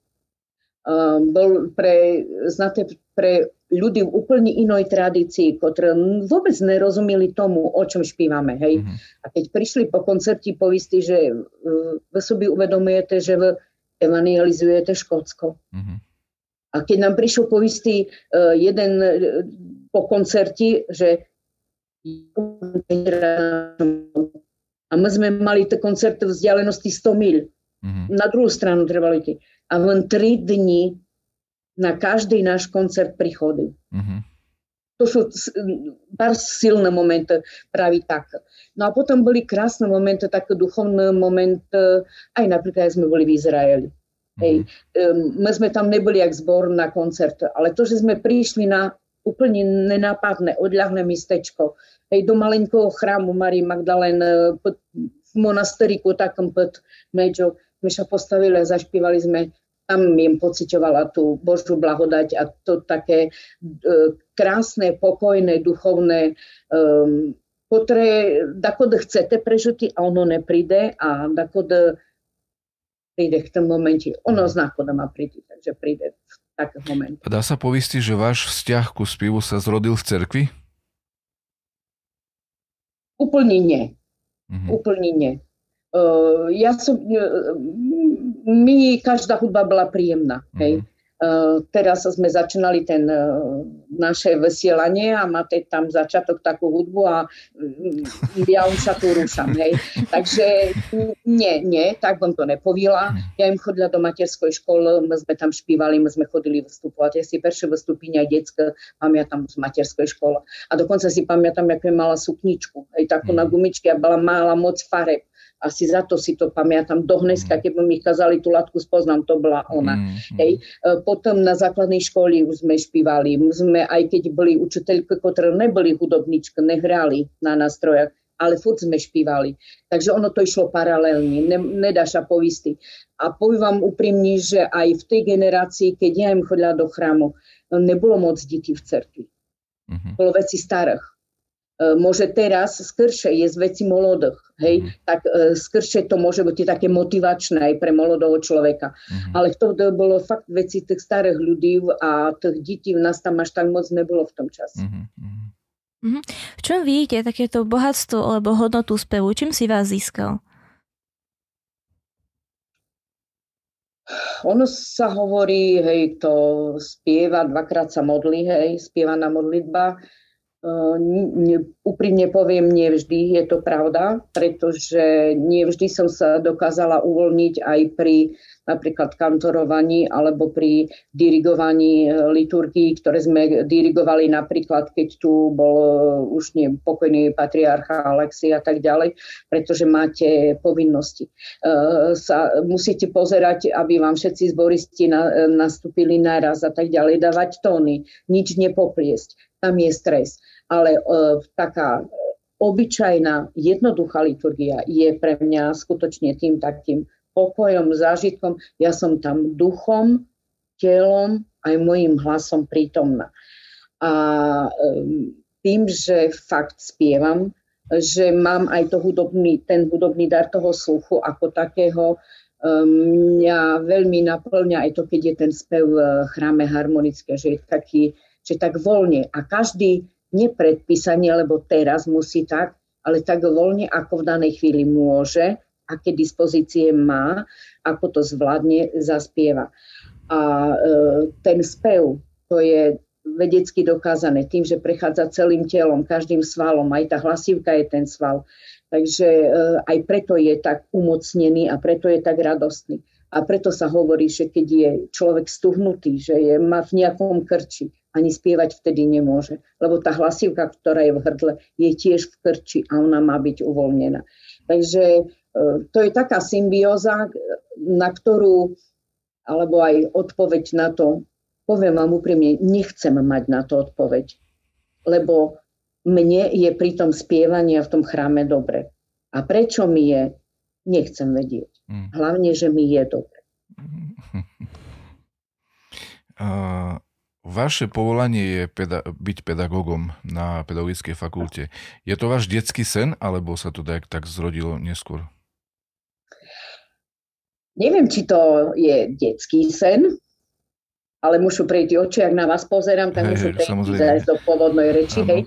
Bol pre, znáte, pre ľudí v úplne inej tradícii, ktoré vôbec nerozumeli tomu, o čom špívame. Hej? Mm-hmm. A keď prišli po koncerti povistí, že vy sobie uvedomujete, že vy evangelizujete Škótsko. Mm-hmm. A keď nám prišiel povistý uh, jeden uh, po koncerti, že a my sme mali tie koncerty v vzdialenosti 100 mil. Mm-hmm. Na druhú stranu trebali. A len 3 dni na každý náš koncert prichodil. Mm-hmm. To sú bar silné momenty práve tak. No a potom boli krásne momenty, také duchovné momenty, aj napríklad, sme boli v Izraeli. Mm-hmm. Hej. My sme tam neboli jak zbor na koncert, ale to, že sme prišli na úplne nenápadné, odľahné mistečko, hej, do malenkého chrámu Marii Magdalén v monasteriku takom pod Medžo, sme sa postavili a zašpívali sme tam im pocitovala tú Božú blahodať a to také e, krásne, pokojné, duchovné, um, ktoré dakod chcete prežiť a ono nepríde a dakod príde v tom momente. Ono zná, kto má príde, takže príde v takých momentoch. Dá sa povistiť, že váš vzťah ku spívu sa zrodil v cerkvi? Úplne nie. Mm-hmm. Úplne nie. Uh, ja som, uh, mi každá hudba bola príjemná. Hej. Mm-hmm. Uh, teraz sme začínali ten uh, naše vysielanie a máte tam začiatok takú hudbu a uh, ja už sa tu rúšam, hej. Takže nie, nie, tak som to nepovila. Ja im chodila do materskej školy, my sme tam špívali, my sme chodili vystupovať. Ja si prvé vystúpenia detské pamätám z materskej školy. A dokonca si pamätám, ako mala sukničku, hej, takú na gumičky a bola mala moc fareb asi za to si to pamätám do dneska, mm. keď mi kazali tú latku spoznám, to bola ona. Mm. Hej. E, potom na základnej škole už sme špívali, sme aj keď boli učiteľky, ktoré neboli hudobničky, nehrali na nástrojach, ale furt sme špívali. Takže ono to išlo paralelne, ne, nedá sa poistiť. A poviem vám úprimne, že aj v tej generácii, keď ja im chodila do chrámu, nebolo moc detí v cerkvi. Mm-hmm. Bolo veci starých. E, môže teraz skrše je z veci molodých, hej, mm. tak uh, skrše to môže byť také motivačné aj pre molodého človeka. Mm. Ale to, to bolo fakt veci tých starých ľudí a tých detí v nás tam až tak moc nebolo v tom čase. Mm. Mm-hmm. V čom vidíte takéto bohatstvo alebo hodnotu spevu? Čím si vás získal? Ono sa hovorí, hej, to spieva, dvakrát sa modlí, hej, spievaná modlitba. Uh, úprimne poviem, nevždy je to pravda, pretože nevždy som sa dokázala uvoľniť aj pri napríklad kantorovaní alebo pri dirigovaní e, liturgií, ktoré sme dirigovali napríklad, keď tu bol e, už nie pokojný patriarcha Alexi a tak ďalej, pretože máte povinnosti. Uh, sa, musíte pozerať, aby vám všetci zboristi na, nastúpili naraz a tak ďalej, dávať tóny, nič nepopliesť. Tam je stres ale uh, taká obyčajná, jednoduchá liturgia je pre mňa skutočne tým takým pokojom, zážitkom. Ja som tam duchom, telom aj mojim hlasom prítomná. A tým, že fakt spievam, že mám aj to hudobný, ten hudobný dar toho sluchu ako takého, mňa veľmi naplňa aj to, keď je ten spev v chráme harmonické, že je taký, že tak voľne a každý nepredpísanie, lebo teraz musí tak, ale tak voľne, ako v danej chvíli môže, aké dispozície má, ako to zvládne, zaspieva. A e, ten spev, to je vedecky dokázané tým, že prechádza celým telom, každým svalom, aj tá hlasivka je ten sval. Takže e, aj preto je tak umocnený a preto je tak radostný. A preto sa hovorí, že keď je človek stuhnutý, že je, má v nejakom krči, ani spievať vtedy nemôže. Lebo tá hlasivka, ktorá je v hrdle, je tiež v krči a ona má byť uvoľnená. Takže e, to je taká symbióza, na ktorú, alebo aj odpoveď na to, poviem vám úprimne, nechcem mať na to odpoveď. Lebo mne je pri tom spievaní a v tom chráme dobre. A prečo mi je, nechcem vedieť. Mm. Hlavne, že mi je dobre. Uh, vaše povolanie je peda- byť pedagógom na pedagogickej fakulte. Je to váš detský sen, alebo sa to tak, tak zrodilo neskôr? Neviem, či to je detský sen, ale môžu prejsť oči, ak na vás pozerám, tak môžu prejsť do pôvodnej reči. Hej.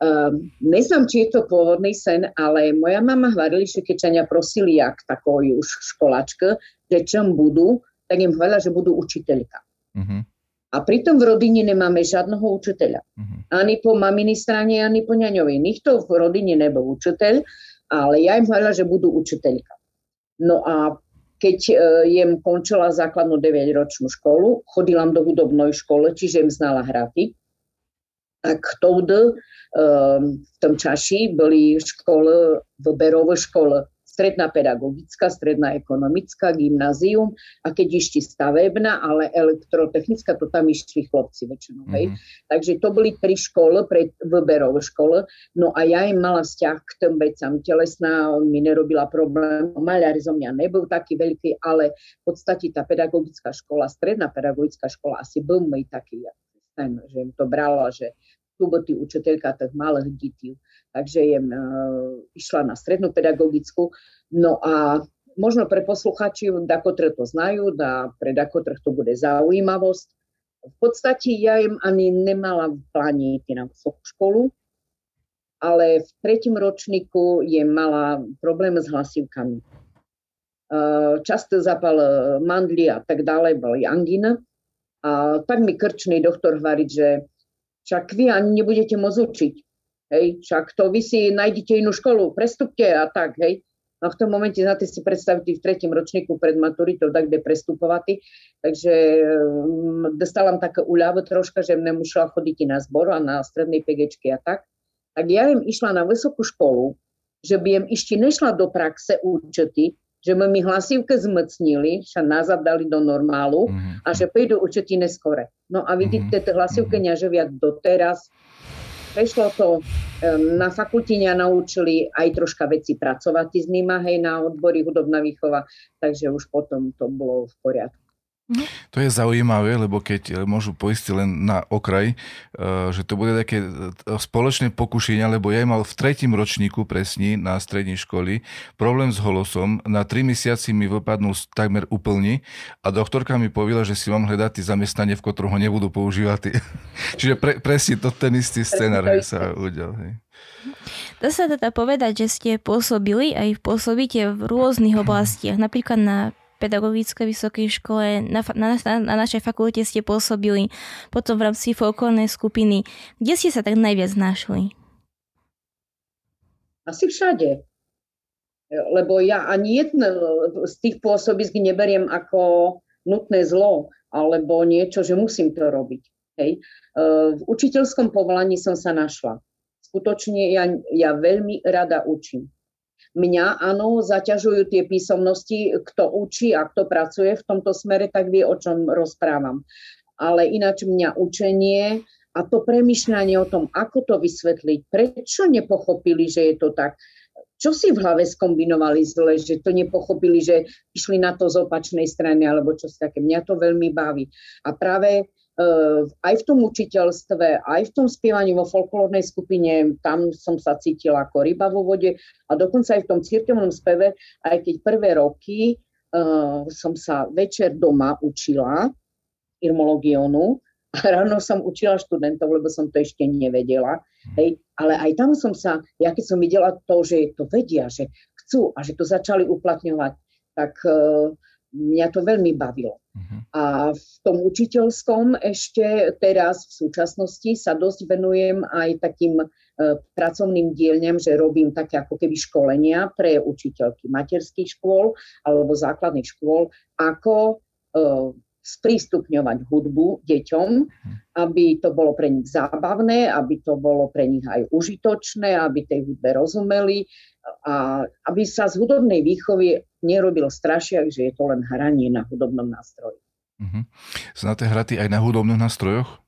Um, neznám, či je to pôvodný sen, ale moja mama hovorila, že keď ťa prosili, jak takový už školačka, že čom budú, tak im hovorila, že budú učiteľka. Uh-huh. A pritom v rodine nemáme žiadneho učiteľa. Uh-huh. Ani po maminy strane, ani po ňaňovej. Nikto v rodine nebol učiteľ, ale ja im hovorila, že budú učiteľka. No a keď uh, jem končila základnú 9-ročnú školu, chodila do hudobnej škole, čiže im znala hraty, tak toudy Ehm, v tom čaši boli školy, v Berovej škole stredná pedagogická, stredná ekonomická, gymnázium a keď ešte stavebná, ale elektrotechnická, to tam išli chlopci väčšinou. Mm-hmm. Takže to boli pri škole, pre Weberov škole. No a ja im mala vzťah k tým vecam. Telesná mi nerobila problém. Maľar zo mňa nebol taký veľký, ale v podstate tá pedagogická škola, stredná pedagogická škola asi byl môj taký, ja, že im to brala, že soboty učiteľka tých malých detí. Takže jem uh, išla na strednú pedagogickú. No a možno pre posluchači, dakotre to znajú, da pre dakotre to bude zaujímavosť. V podstate ja im ani nemala v pláne na vysokú školu, ale v tretím ročníku je mala problém s hlasivkami. Uh, často zapal mandly a tak ďalej, boli angína A tak mi krčný doktor hovorí, že však vy ani nebudete môcť učiť. Hej, však to vy si nájdete inú školu, prestupte a tak, hej. A v tom momente, znáte si predstaviť v tretím ročníku pred maturitou, tak kde prestupovatý. Takže um, dostala také uľavu troška, že mne musela chodiť na zbor a na strednej PGčky a tak. Tak ja im išla na vysokú školu, že by im ešte nešla do praxe účety, že mi hlasívke zmocnili, sa nazad dali do normálu mm-hmm. a že pôjdu účety neskore. No a vidíte, mm-hmm. tie hlasívke mm-hmm. neživia doteraz Prešlo to, na fakulte naučili aj troška veci pracovať s nima, hej, na odbory hudobná výchova, takže už potom to bolo v poriadku. To je zaujímavé, lebo keď môžu poistiť len na okraj, eh, že to bude také eh, spoločné pokušenia, lebo ja mal v tretím ročníku presní na strední školy problém s holosom. Na tri mesiaci mi vypadnul takmer úplne a doktorka mi povedala, že si mám hľadať zamestnanie, v ktorom ho nebudú používať. Čiže pre, presne to ten istý scenár sa udial. Hej. Dá sa teda povedať, že ste pôsobili aj pôsobíte v rôznych oblastiach, napríklad na pedagogickej vysokej škole, na, na, na našej fakulte ste pôsobili, potom v rámci folklórnej skupiny. Kde ste sa tak najviac našli? Asi všade. Lebo ja ani jedno z tých pôsobisk neberiem ako nutné zlo, alebo niečo, že musím to robiť. Hej. E, v učiteľskom povolaní som sa našla. Skutočne ja, ja veľmi rada učím. Mňa, áno, zaťažujú tie písomnosti, kto učí a kto pracuje v tomto smere, tak vie, o čom rozprávam. Ale ináč mňa učenie a to premyšľanie o tom, ako to vysvetliť, prečo nepochopili, že je to tak, čo si v hlave skombinovali zle, že to nepochopili, že išli na to z opačnej strany, alebo čo si také. Mňa to veľmi baví. A práve aj v tom učiteľstve, aj v tom spievaní vo folklórnej skupine, tam som sa cítila ako ryba vo vode a dokonca aj v tom cirkevnom speve, aj keď prvé roky uh, som sa večer doma učila irmologionu a ráno som učila študentov, lebo som to ešte nevedela. Hej. Ale aj tam som sa, ja keď som videla to, že to vedia, že chcú a že to začali uplatňovať, tak uh, mňa to veľmi bavilo. Uh-huh. A v tom učiteľskom ešte teraz v súčasnosti sa dosť venujem aj takým e, pracovným dielňam, že robím také ako keby školenia pre učiteľky materských škôl alebo základných škôl, ako e, sprístupňovať hudbu deťom, aby to bolo pre nich zábavné, aby to bolo pre nich aj užitočné, aby tej hudbe rozumeli a aby sa z hudobnej výchovy nerobil strašiak, že je to len hranie na hudobnom nástroji. Uh-huh. Znáte hraty aj na hudobných nástrojoch?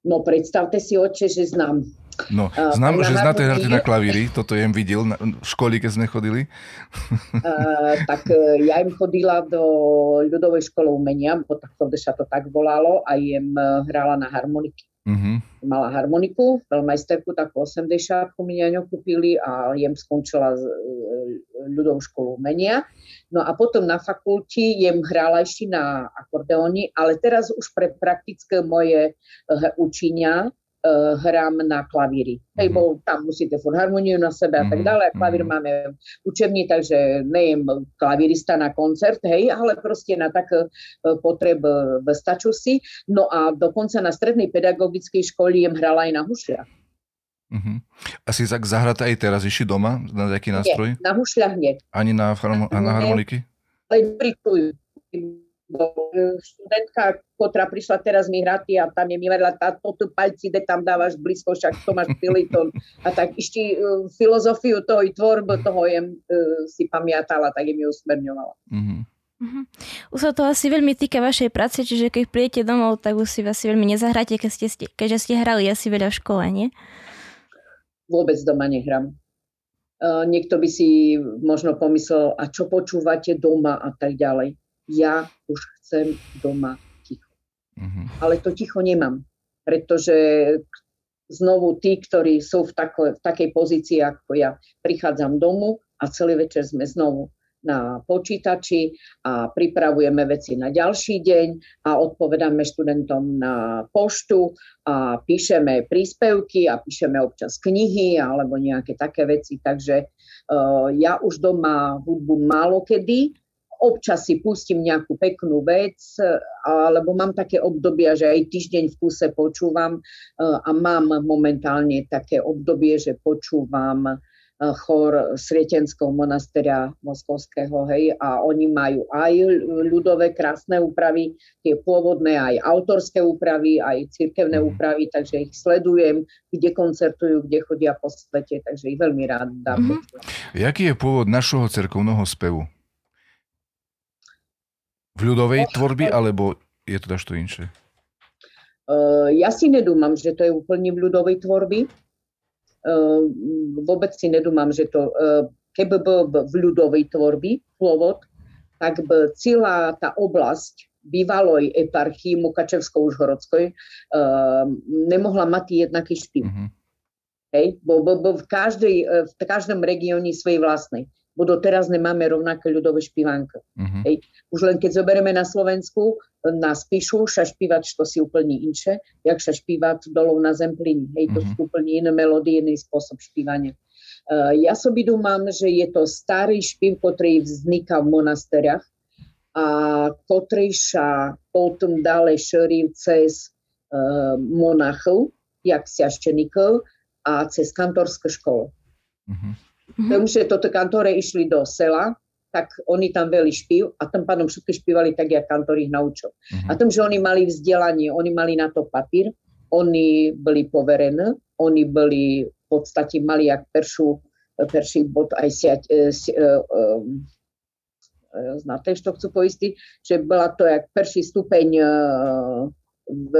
No predstavte si, oče, že znám. No, znám, uh, že znáte hrať na klavíri, toto jem videl na, v škole, keď sme chodili. Uh, tak uh, ja im chodila do ľudovej školy umenia, bo tak to sa to tak volalo, a jem uh, hrala na harmoniky. Uh-huh. Mala harmoniku, veľmajsterku, tak 80 mi kúpili a jem skončila z, ľudovú školu umenia. No a potom na fakulti jem hrála ešte na akordeóni, ale teraz už pre praktické moje uh, učenia uh, hrám na klavíri. Mm-hmm. Hej, mhm. bo tam musíte furt harmoniu na sebe a tak mhm. ďalej. Klavír mm-hmm. máme učební, takže nejem klavírista na koncert, hej, ale proste na tak uh, potreb staču si. No a dokonca na strednej pedagogickej škole jem hrala aj na hušliach. Mm-hmm. Asi tak zahráte aj teraz ešte doma na nejaký nástroj? Nie, na hušľach nie. Ani na, harmo- na harmoniky? Ale študentka, ktorá prišla teraz mi hrať a tam je mi vedela, táto tu palci, kde tam dávaš blízko, však to máš piliton. A tak ešte uh, filozofiu toho i tvorbu toho jem, uh, si pamiatala, tak im ju usmerňovala. Mm-hmm. Uh-huh. Už sa to asi veľmi týka vašej práce, čiže keď príjete domov, tak už si asi veľmi nezahráte, keď ste, keďže ste hrali asi veľa v škole, nie? Vôbec doma nehrám. Uh, niekto by si možno pomyslel, a čo počúvate doma a tak ďalej ja už chcem doma ticho. Mm-hmm. Ale to ticho nemám, pretože znovu tí, ktorí sú v, tako, v takej pozícii ako ja, prichádzam domu a celý večer sme znovu na počítači a pripravujeme veci na ďalší deň a odpovedáme študentom na poštu a píšeme príspevky a píšeme občas knihy alebo nejaké také veci. Takže uh, ja už doma hudbu málo kedy občas si pustím nejakú peknú vec, alebo mám také obdobia, že aj týždeň v kuse počúvam a mám momentálne také obdobie, že počúvam chor Srietenského monasteria moskovského, hej, a oni majú aj ľudové krásne úpravy, tie pôvodné aj autorské úpravy, aj cirkevné mhm. úpravy, takže ich sledujem, kde koncertujú, kde chodia po svete, takže ich veľmi rád dám. Mm-hmm. Jaký je pôvod našho cerkovného spevu? V ľudovej tvorby, alebo je to dašto inšie? Uh, ja si nedúmam, že to je úplne v ľudovej tvorby. Ehm, vôbec si nedúmam, že to, ehm, keby bol v ľudovej tvorby pôvod, tak by celá tá oblasť bývaloj eparchii Mukačevsko-Užhorodskoj uh, nemohla mať jednaký špív. Mm-hmm. Hej? Bo, bo, bo v, každej, v každom regióne svojej vlastnej bo doteraz nemáme rovnaké ľudové špivanka. Uh-huh. Mhm. Hej. Už len keď zoberieme na Slovensku, na spíšu, šašpívač to si úplne inše, jak šašpívač dolov na zemplíni. Hej, uh-huh. to mhm. sú úplne iné melódie, iný spôsob špívania. Uh, ja sobi dumám, že je to starý špív, ktorý vzniká v monasteriach a ktorý sa potom dále šeril cez e, uh, monachov, jak siaštenikov a cez kantorské školy. Uh-huh. Mm-hmm. Tým, že toto kantore išli do sela, tak oni tam veli špív a tam pádom všetky špívali tak, jak kantor ich naučil. Mm-hmm. A tým, že oni mali vzdelanie, oni mali na to papír, oni boli poverení, oni boli v podstate mali jak peršu, perší bod aj siať, e, si, e, e, znáte, čo chcú poistiť, že bola to jak perší stupeň e, v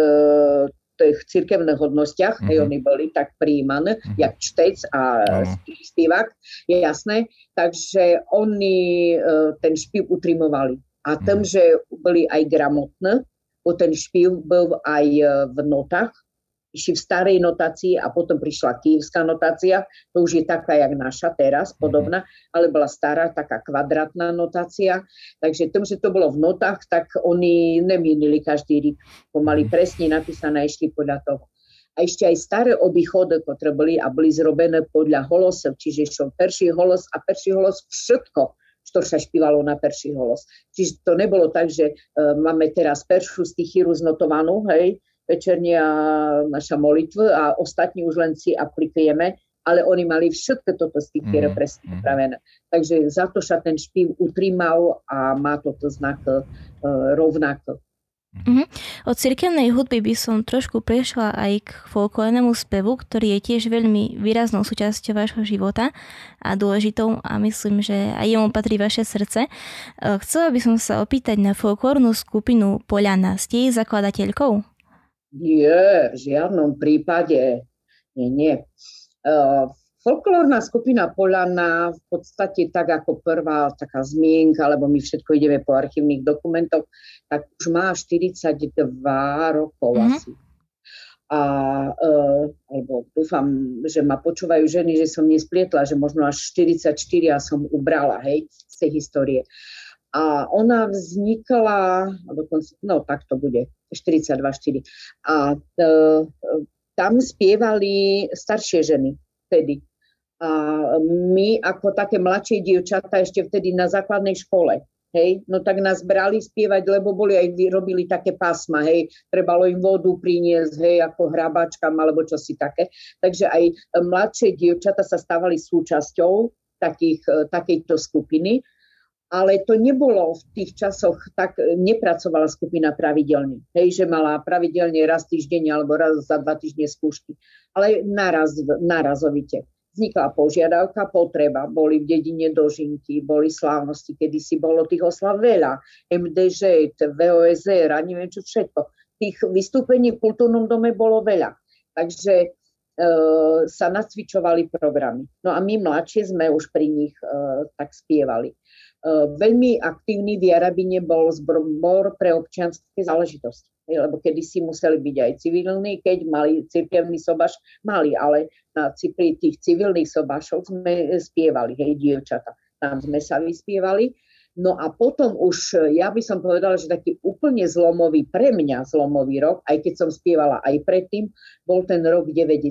tých cirkevných hodnostiach, mm-hmm. oni boli tak príjmané, mm-hmm. jak čtec a mm-hmm. spívak, je jasné. Takže oni uh, ten špív utrimovali. A tým, mm-hmm. že boli aj gramotné, bo ten špív bol aj uh, v notách, išli v starej notácii a potom prišla kývská notácia, to už je taká, jak naša teraz, mhm. podobná, ale bola stará, taká kvadratná notácia. Takže tým, že to bolo v notách, tak oni nemienili každý rík. Pomaly mhm. presne napísané, išli podľa toho. A ešte aj staré obychody, ktoré boli a boli zrobené podľa holosov, čiže išiel perší holos a perší holos všetko, čo sa špívalo na perší holos. Čiže to nebolo tak, že uh, máme teraz peršiu stichyru znotovanú, hej, večernia naša molitva a ostatní už len si aplikujeme, ale oni mali všetko toto stikiere mm. presne upravené. Takže za to sa ten špív utrimal a má toto znak uh, rovnako. Mm-hmm. Od cirkevnej hudby by som trošku prešla aj k folklórnemu spevu, ktorý je tiež veľmi výraznou súčasťou vášho života a dôležitou a myslím, že aj jemu patrí vaše srdce. Chcela by som sa opýtať na folklórnu skupinu Poliana. Ste jej zakladateľkou? Nie, v žiadnom prípade. Nie, nie. Uh, folklórna skupina Polana v podstate tak ako prvá taká zmienka, lebo my všetko ideme po archívnych dokumentoch, tak už má 42 rokov mm-hmm. asi. A, uh, alebo dúfam, že ma počúvajú ženy, že som nesplietla, že možno až 44 ja som ubrala, hej, z tej histórie. A ona vznikla, dokonca, no tak to bude, 42-4. A e, tam spievali staršie ženy vtedy. A my ako také mladšie dievčatá ešte vtedy na základnej škole, hej, no tak nás brali spievať, lebo boli aj robili také pásma, hej, trebalo im vodu priniesť, hej, ako hrabačkám alebo čosi také. Takže aj mladšie dievčata sa stávali súčasťou takých, e, takejto skupiny ale to nebolo v tých časoch, tak nepracovala skupina pravidelne. Hej, že mala pravidelne raz týždeň alebo raz za dva týždne skúšky, ale naraz, narazovite. Vznikla požiadavka, potreba, boli v dedine dožinky, boli slávnosti, kedy si bolo tých oslav veľa, MDŽ, VOSR a neviem čo všetko. Tých vystúpení v kultúrnom dome bolo veľa. Takže e, sa nacvičovali programy. No a my mladšie sme už pri nich e, tak spievali. Eh, veľmi aktívny v Jarabine bol zbor pre občianske záležitosti. Lebo kedy si museli byť aj civilní, keď mali cirkevný sobaš, mali, ale na pri tých civilných sobašoch sme spievali, hej, dievčata. Tam sme sa vyspievali. No a potom už, ja by som povedala, že taký úplne zlomový, pre mňa zlomový rok, aj keď som spievala aj predtým, bol ten rok 90,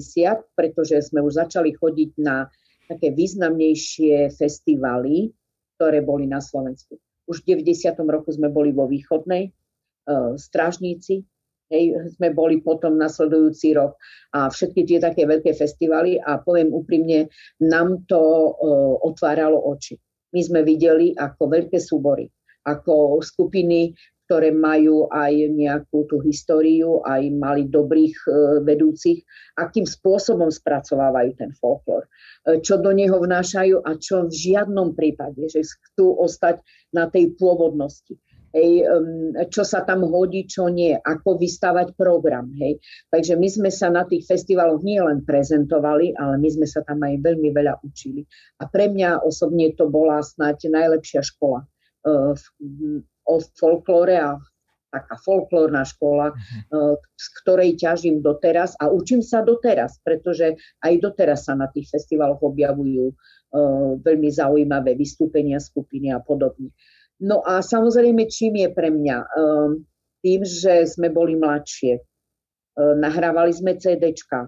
pretože sme už začali chodiť na také významnejšie festivaly, ktoré boli na Slovensku. už v 90. roku sme boli vo východnej, uh, strážníci, hej, sme boli potom nasledujúci rok a všetky tie také veľké festivaly a poviem úprimne, nám to uh, otváralo oči. My sme videli ako veľké súbory, ako skupiny, ktoré majú aj nejakú tú históriu, aj mali dobrých e, vedúcich, akým spôsobom spracovávajú ten folklór, e, čo do neho vnášajú a čo v žiadnom prípade, že chcú ostať na tej pôvodnosti. Hej, čo sa tam hodí, čo nie, ako vystavať program. Hej. Takže my sme sa na tých festivaloch nielen prezentovali, ale my sme sa tam aj veľmi veľa učili. A pre mňa osobne to bola snáď najlepšia škola e, o folklóre a taká folklórna škola, uh-huh. z ktorej ťažím doteraz a učím sa doteraz, pretože aj doteraz sa na tých festivaloch objavujú uh, veľmi zaujímavé vystúpenia skupiny a podobne. No a samozrejme, čím je pre mňa? Uh, tým, že sme boli mladšie. Uh, nahrávali sme CDčka.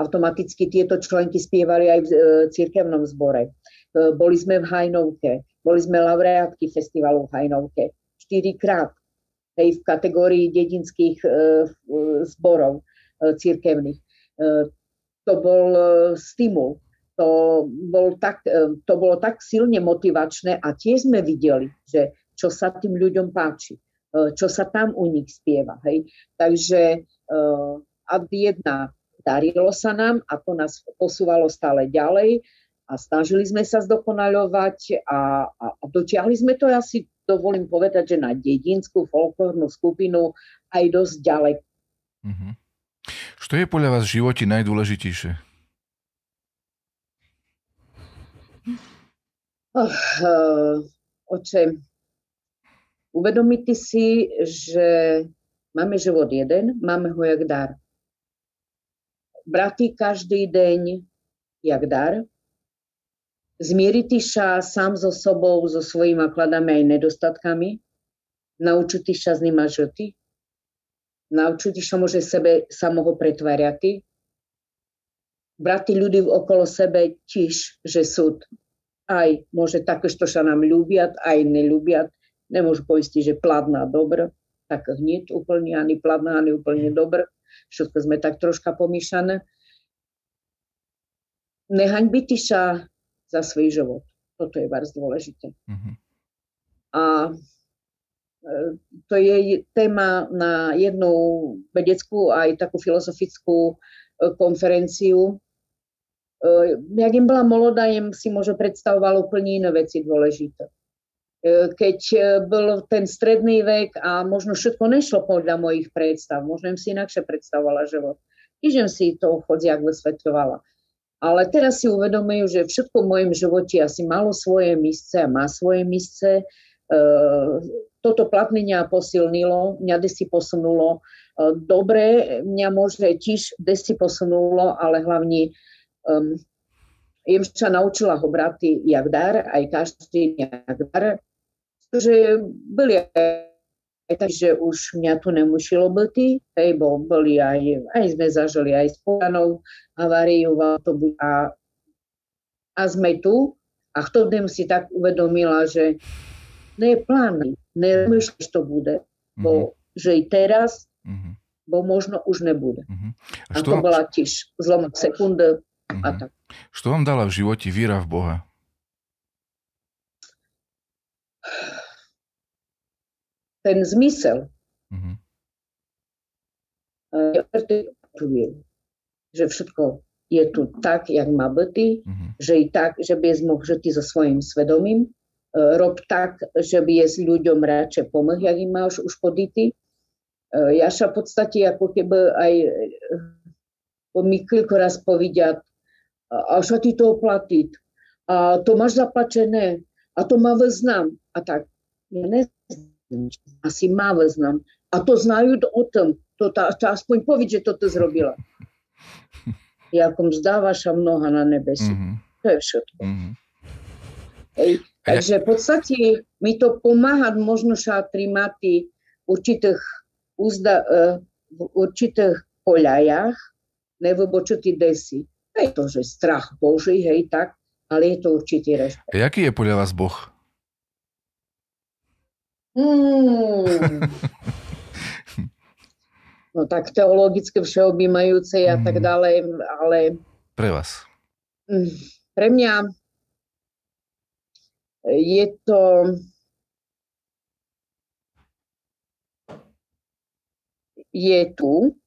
Automaticky tieto členky spievali aj v uh, cirkevnom zbore. Uh, boli sme v Hajnovke. Boli sme laureátky festivalu v Hajnovke štyrikrát hej, v kategórii dedinských e, zborov e, církevných. E, to bol e, stimul. To, bol tak, e, to bolo tak silne motivačné a tiež sme videli, že čo sa tým ľuďom páči, e, čo sa tam u nich spieva. Hej. Takže e, ad jedna darilo sa nám a to nás posúvalo stále ďalej a snažili sme sa zdokonaľovať a, a, a dotiahli sme to asi dovolím povedať, že na dedinskú folklórnu skupinu aj dosť ďaleko. Uh-huh. Čo je podľa vás v živote najdôležitejšie? Oh, oče, uvedomiť si, že máme život jeden, máme ho jak dar. Brati každý deň jak dar, zmieriť sa sám so sobou, so svojimi kladami aj nedostatkami, naučiť sa s nima žiti, naučiť sa môže sebe samoho pretvárať, brati ľudí okolo sebe tiež, že sú aj môže také, što sa nám ľúbiat, aj neľúbiat. Nemôžu poistiť, že pladná dobro, tak hneď úplne, ani pladná, ani úplne dobro. Všetko sme tak troška pomíšané. Nehaňby sa za svoj život. Toto je vás dôležité. Uh-huh. A e, to je téma na jednu vedeckú aj takú filozofickú e, konferenciu. E, jak im bola mladá, im si možno predstavoval úplne iné veci dôležité. Keď bol ten stredný vek a možno všetko nešlo podľa mojich predstav, možno si inakšie predstavovala život. Tiež si to chodziak vysvetľovala. Ale teraz si uvedomujú, že všetko v mojom živote asi malo svoje misce a má svoje misce. Toto platnenie posilnilo, mňa desi posunulo. Dobre, mňa môže tiež desi posunulo, ale hlavne um, jem sa naučila ho brati jak dar, aj každý jak dar, že byli aj takže už mňa tu nemusilo byť, hej, bo boli aj, aj sme zažili aj s Pojanou haváriu v autobuse a, a sme tu a vtedy si tak uvedomila, že ne plán, nemyšľaš to bude, bo mm-hmm. že i teraz, mm-hmm. bo možno už nebude. Mm-hmm. A, a to bola tiež zlom sekundy mm-hmm. a mhm. tak. Čo vám dala v živote víra v Boha? ten zmysel. Mm-hmm. Že všetko je tu tak, jak má byť, mm-hmm. že i tak, že by mohl žiti so svojím svedomím, e, rob tak, že by je s ľuďom radšej pomoh, jak im máš už podity. E, ja sa v podstate ako keby aj mi koľko raz povedať, a sa ti to oplatiť, a to máš zaplačené, a to má význam, a tak. Ja neznám asi má význam. A to znajú o tom. To, tá, to aspoň povedz, že toto zrobila. Jakom zdáva sa mnoha na nebesi. Mm-hmm. To je všetko. Mm-hmm. Hej. Takže v podstate mi to pomáha možno sa trimati určitých, uzda, uh, v určitých poľajach, nevybočutí desi. Je to, že strach Boží, hej, tak, ale je to určitý rešpekt. Jaký je podľa vás Boh? Hmm. No tak teologicky všeobjímajúce a tak ďalej, ale... Pre vás. Mm, pre mňa je to... Je tu,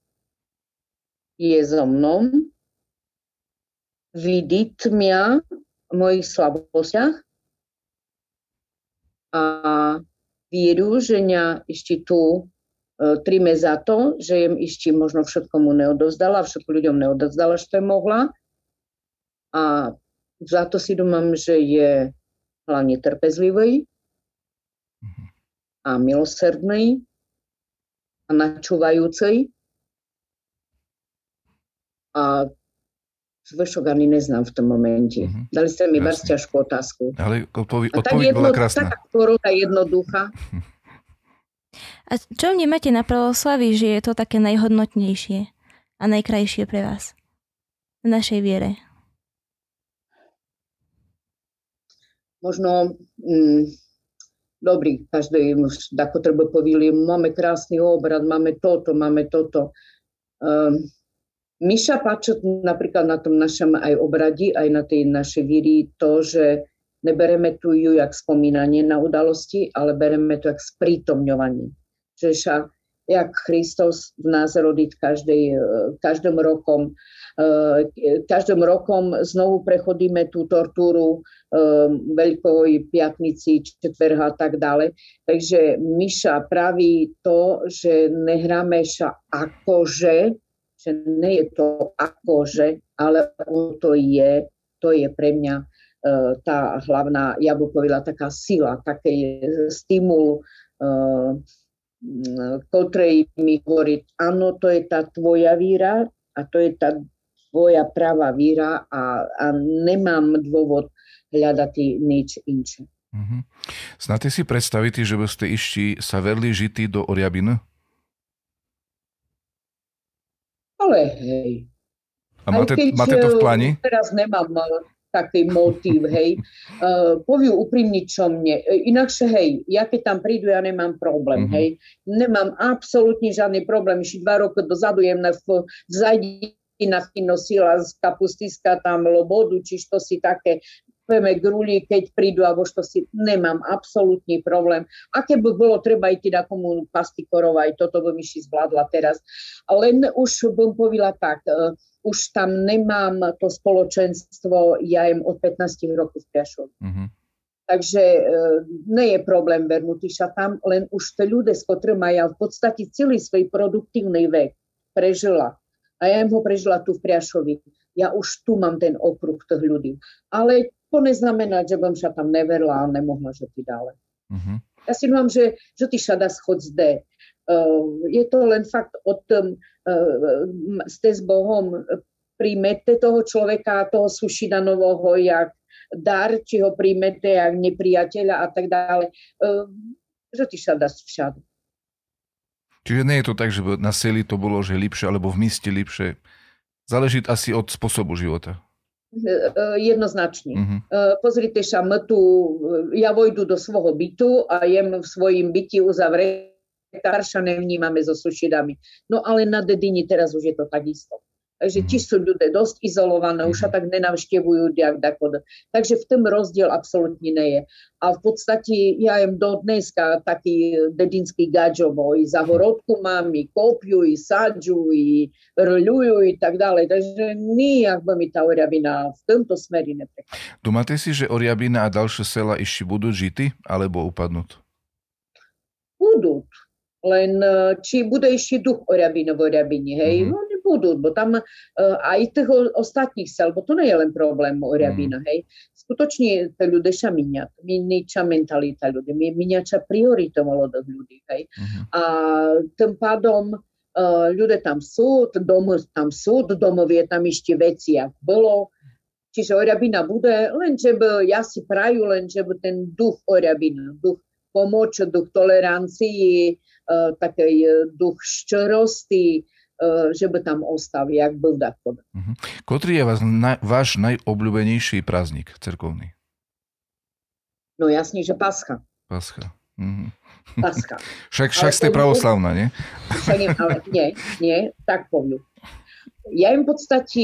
je so mnou, vidí tmia v mojich slabostiach a víru, že mňa ešte tu e, trime za to, že jem ešte možno všetko mu neodovzdala, všetko ľuďom neodovzdala, čo je mohla. A za to si domám, že je hlavne trpezlivý a milosrdný a načúvajúci. A zvyšok ani neznám v tom momente. Uh-huh. Dali ste mi vás ťažkú otázku. Ale odpovi- odpoveď jedno, bola krásna. Taká korona jednoduchá. A čo vnímate na pravoslaví, že je to také najhodnotnejšie a najkrajšie pre vás v našej viere? možno mm, dobrý, každý ako treba povili, máme krásny obrad, máme toto, máme toto. Um, Miša páči napríklad na tom našom aj obradi, aj na tej našej víri to, že nebereme tu ju jak spomínanie na udalosti, ale bereme to jak sprítomňovanie. Že ša, jak Kristus v nás rodí každej, každým rokom Každým rokom znovu prechodíme tú tortúru Veľkoj piatnici, četverha a tak ďalej. Takže Miša praví to, že nehráme sa akože, že nie je to akože, ale to je, to je pre mňa tá hlavná, ja by povedala, taká sila, taký stimul, ktorej mi hovorí, áno, to je tá tvoja víra a to je tá tvoja pravá víra a, a nemám dôvod hľadať nič inče. Mm-hmm. Znáte si predstaviť, že by ste išli sa verli žity do Oriabiny? Ale hej. A máte, keď, máte to v pláni? Eh, teraz nemám eh, taký motív, hej. Uh, poviu úprimne, čo mne. Inakšie, hej, ja keď tam prídu, ja nemám problém, mm-hmm. hej. Nemám absolútne žiadny problém. Ešte dva roky dozadu jem v, v zajdi inak nosila z kapustiska tam lobodu, čiže to si také povieme gruli, keď prídu, alebo što si nemám absolútny problém. A keby bolo treba ísť na komu pastikorovať, aj toto by mi si zvládla teraz. Len už bym povila tak, uh, už tam nemám to spoločenstvo, ja jem od 15 rokov v Priašovi. Mm-hmm. Takže e, nie je problém sa tam, len už tie ľudia, s ktorými ja v podstate celý svoj produktívny vek prežila, a ja ho prežila tu v Priašovi. Ja už tu mám ten okruh tých ľudí. Ale to neznamená, že bym sa tam neverla a nemohla ty dále. Uh-huh. Ja si mám, že, že ty šada schod zde. Uh, je to len fakt o tom, uh, ste s Bohom, príjmete toho človeka, toho sušida nového, jak dar, či ho príjmete jak nepriateľa a tak dále. Uh, že ty šada všade. Čiže nie je to tak, že na seli to bolo, že lepšie, alebo v míste lepšie. Záleží asi od spôsobu života. E, e, jednoznačne. Uh-huh. Pozrite sa, tu, ja vojdu do svojho bytu a jem v svojim byti uzavretá, starša nevnímame so sušidami. No ale na dedini teraz už je to takisto. Takže ti sú ľudia dosť izolované, už sa tak nenavštevujú diak dakod. Takže v tom rozdiel absolútne nie je. A v podstate ja jem do dneska taký dedinský gadžovo. I zahorodku mám, i kopiu, i sadžu, i rľujú, i tak ďalej. Takže nijak by mi tá Oriabina v tomto smeri neprekvapila. Domáte si, že Oriabina a ďalšie sela ešte budú žity, alebo upadnúť? Budú. Len eh, či bude ešte duch Oriabina v Oriabine, hej? Mm-hmm budú, bo tam uh, aj tých ostatných sel, bo to nie je len problém Oriabina, mm. hej. Skutočne tie ľudia sa miniať, miniča mentalita ľudí, miniača priorita mladých ľudí, hej. Mm. A tým pádom ľudia tam sú, dom tam sú, domov je tam ešte veci, ako bolo, Čiže Oriabina bude, len že by, ja si praju, len že by ten duch Oriabina, duch pomoč, duch tolerancii, uh, taký duch ščerosti, E, že by tam ostal, jak byl dakod. Uh-huh. Ktorý je vás, na, váš najobľúbenejší prázdnik cerkovný? No jasne, že Pascha. Pascha. Uh-huh. Pascha. Však, však ste pravoslavná, nie? Však nie, ale nie, nie, tak poviem. Ja im v podstate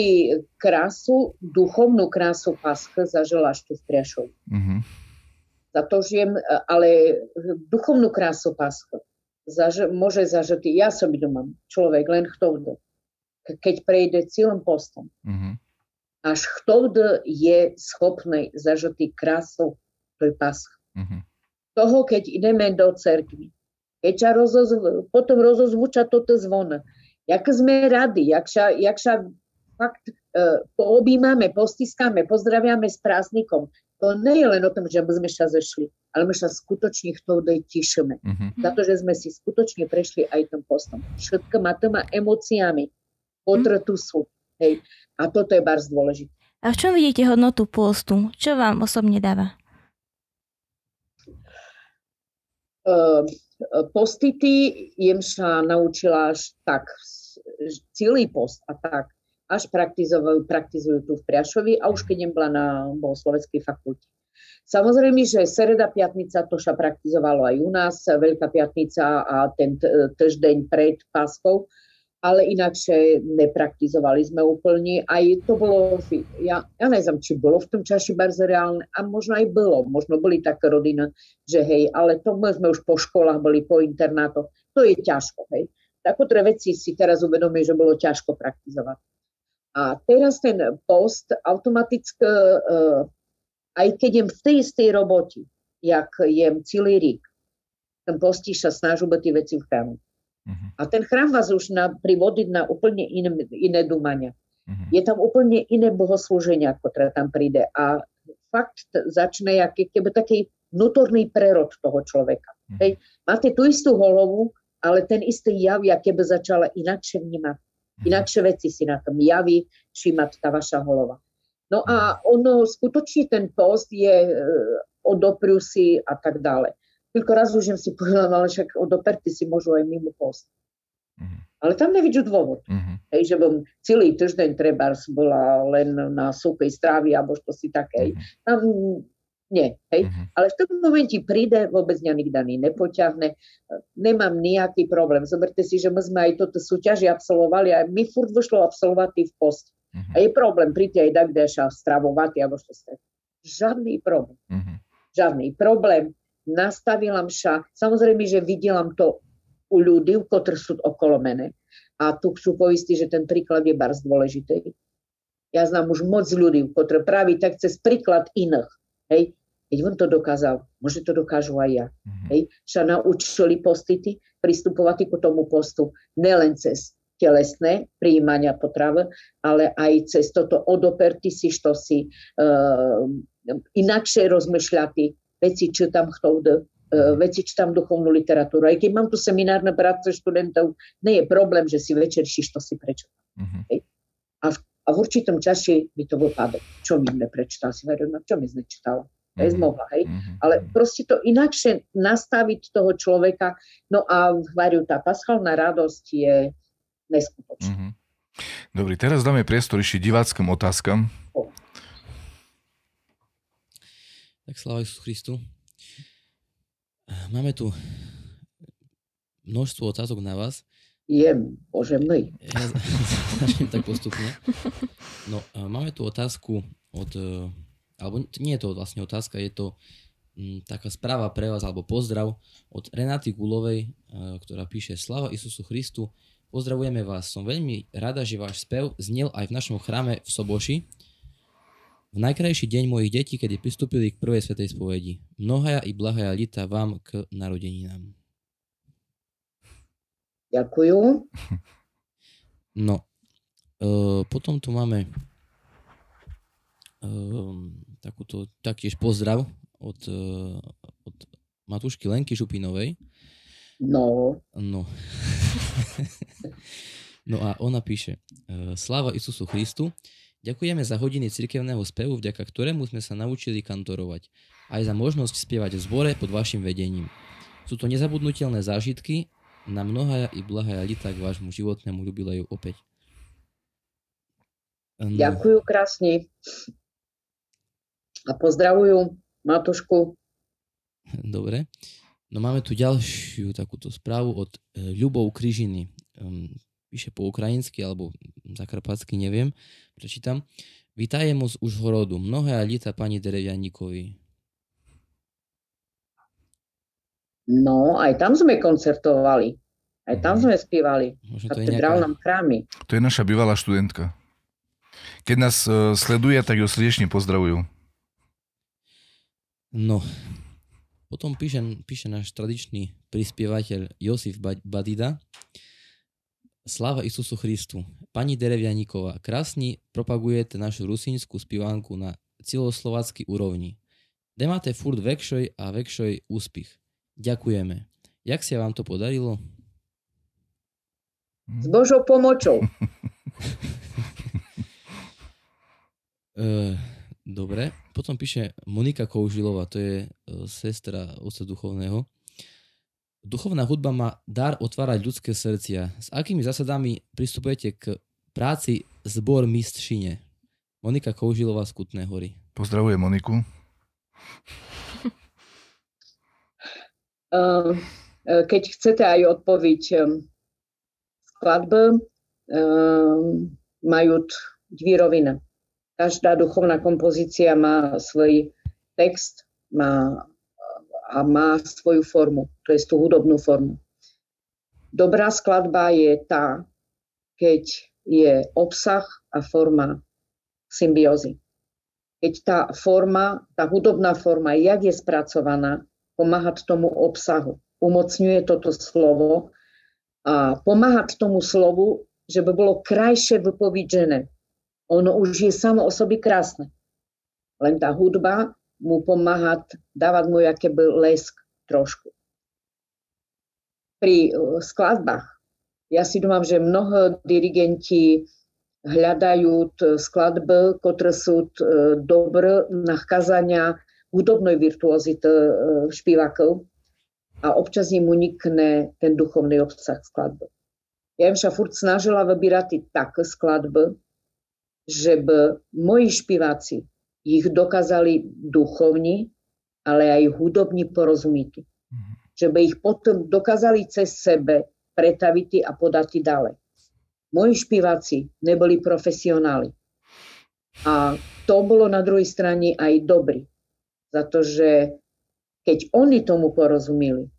krásu, duchovnú krásu Paschy zažila až tu v Priašovi. Mm-hmm. Za to žijem, ale duchovnú krásu Paschy zaž, môže zažiť, ja som doma človek, len chtovd, keď prejde celým postom. Mm-hmm. Až chtovd je schopný zažiť krásu tej Paschy. Mm-hmm. Toho, keď ideme do cerkvy, keď sa rozozv, potom rozozvuča toto zvon, jak sme radi, jak sa, jak sa fakt uh, poobímame, postiskáme, pozdraviame s prázdnikom. To nie je len o tom, že sme sa zešli, ale my sa skutočne chtovdej tišíme. Mm-hmm. Za to, že sme si skutočne prešli aj tým postom. Všetkými tými emóciami, ktoré tu sú. Hej. A toto je bardzo dôležité. A v čom vidíte hodnotu postu? Čo vám osobne dáva? Uh, postity jem sa naučila až tak celý post a tak až praktizujú, praktizujú tu v Priašovi a už keď bola na bohosloveckej fakulte. Samozrejme, že Sereda Piatnica to sa praktizovalo aj u nás, Veľká Piatnica a ten týždeň pred Páskou, ale inakšie nepraktizovali sme úplne. Aj to bolo, ja, ja neviem, či bolo v tom čaši bardzo reálne, a možno aj bolo, možno boli také rodiny, že hej, ale to my sme už po školách boli, po internátoch, to je ťažko, hej. Takotre veci si teraz uvedomuje, že bolo ťažko praktizovať. A teraz ten post automaticky, uh, aj keď jem v tej istej roboti, jak jem celý rík, ten postíš sa snaží tie veci v chrámu. Uh-huh. A ten chrám vás už na, privodiť na úplne iné, iné dumania. Uh-huh. Je tam úplne iné bohoslúženie, ako teda tam príde. A fakt začne aký, keby taký vnútorný prerod toho človeka. Uh-huh. Hej. Máte tú istú hlavu, ale ten istý jav, ja keby začala inakšie vnímať. Mhm. Inakšie veci si na tom javí všímať tá vaša hlava. No a ono, skutočne ten post je e, si a tak dále. Tylko raz už si povedala, ale však odoperty si môžu aj mimo post. Mm-hmm. Ale tam nevidím dôvod. Mm-hmm. Hej, že bom celý týždeň treba bola len na súkej strávy alebo čo si také. Mm-hmm. Tam nie, hej. Mm-hmm. Ale v tom momente príde, vôbec mňa nikto ani nepoťahne, nemám nejaký problém. Zoberte si, že my sme aj toto súťaži absolvovali a mi furt vyšlo absolvovať v post. Mm-hmm. A je problém, príďte aj tak, kde sa stravovať, alebo čo ste. Žiadny problém. Mm-hmm. Žiadny problém. Nastavila mša. Samozrejme, že videla to u ľudí, ktorí sú okolo mene. A tu chcú poistiť, že ten príklad je bardzo dôležitý. Ja znám už moc ľudí, ktorí praví tak cez príklad iných. Hej, keď on to dokázal, môže to dokážu aj ja. Mm-hmm. Hej, sa naučili postity, pristupovať k tomu postu nielen cez telesné príjmania potravy, ale aj cez toto odoperty si, što si uh, inakšie rozmýšľati, veci čítam chtoude, uh, veci čítam duchovnú literatúru. Aj keď mám tu seminárne práce študentov, nie je problém, že si večer si to si prečítam. Mm-hmm. Hej. A, v, a v určitom čase mi to vypadá. Čo mi neprečítal? Si verím, čo mi znečítala? Bezmohla, hej. Mm-hmm. Ale proste to inakšie nastaviť toho človeka. No a variu tá paschálna radosť je neskutočná. Mm-hmm. Dobre, teraz dáme priestor ešte diváckým otázkam. O. Tak sláva Isus Christu. Máme tu množstvo otázok na vás. Jem, bože môj. Ja začnem tak postupne. No, máme tu otázku od alebo nie je to vlastne otázka, je to m, mm, taká správa pre vás, alebo pozdrav od Renaty Gulovej, e, ktorá píše Slava Isusu Christu, pozdravujeme vás, som veľmi rada, že váš spev znel aj v našom chráme v Soboši, v najkrajší deň mojich detí, kedy pristúpili k prvej svetej spovedi. Mnohaja i blahaja lita vám k narodeninám. Ďakujem. No, e, potom tu máme um, takúto, taktiež pozdrav od, uh, od Matušky Lenky Župinovej. No. No. no a ona píše uh, Sláva Isusu Christu, ďakujeme za hodiny cirkevného spevu, vďaka ktorému sme sa naučili kantorovať, aj za možnosť spievať v zbore pod vašim vedením. Sú to nezabudnutelné zážitky na mnoha i blahaja lita k vášmu životnému jubileju opäť. No. Ďakujem krásne a pozdravujú Matušku. Dobre. No máme tu ďalšiu takúto správu od e, Ľubov Kryžiny. Um, píše po ukrajinsky alebo zakarpatsky, neviem. Prečítam. Vítajemo z Užhorodu. Mnohé lita pani Derevianikovi. No, aj tam sme koncertovali. Aj tam sme spievali. Možno to je nejaká... chráme. To je naša bývalá študentka. Keď nás e, sleduje, tak ju srdečne pozdravujú. No, potom píše, píše náš tradičný prispievateľ Josif Badida. Sláva Isusu Christu. Pani Derevianíková, krásne propagujete našu rusínsku spivánku na celoslovacký úrovni. Demáte furt vekšoj a vekšoj úspich. Ďakujeme. Jak sa vám to podarilo? S Božou pomočou. uh, dobre. Potom píše Monika Koužilová, to je e, sestra oca duchovného. Duchovná hudba má dar otvárať ľudské srdcia. S akými zásadami pristupujete k práci zbor mistšine? Monika Koužilová z Kutné hory. Pozdravuje Moniku. Uh, uh, keď chcete aj odpoviť um, skladby, um, majú dvi roviny. Každá duchovná kompozícia má svoj text má, a má svoju formu, to je tú hudobnú formu. Dobrá skladba je tá, keď je obsah a forma symbiózy. Keď tá forma, tá hudobná forma, jak je spracovaná, pomáhať tomu obsahu. Umocňuje toto slovo a pomáhať tomu slovu, že by bolo krajšie vypovidžené. Ono už je samo o sobi krásne. Len tá hudba mu pomáha dávať mu by lesk trošku. Pri uh, skladbách ja si domám, že mnoho dirigenti hľadajú skladby, ktoré sú dobré na kazania hudobnej virtuozity e, špívákov a občas im unikne ten duchovný obsah skladby. Ja im sa furt snažila vybírať také skladby, že by moji špíváci ich dokázali duchovní, ale aj hudobní porozumieť. Mm-hmm. Že by ich potom dokázali cez sebe pretaviť a podať ďalej. Moji špíváci neboli profesionáli. A to bolo na druhej strane aj dobrý za to, že keď oni tomu porozumeli,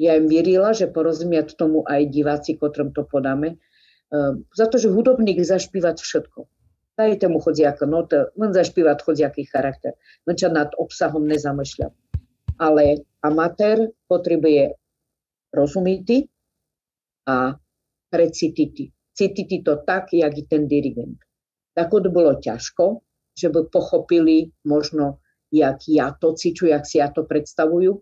ja im vierila, že porozumia tomu aj diváci, ktorým to podáme, uh, za to, že hudobník zašpívať všetko. Dajte mu chodiaka nota, len zašpívať chodiaký charakter. Len sa nad obsahom nezamýšľam. Ale amatér potrebuje rozumieť a precítiť. Cítiť to tak, jak i ten dirigent. Tak to bolo ťažko, že by pochopili možno jak ja to cíču, jak si ja to predstavujú.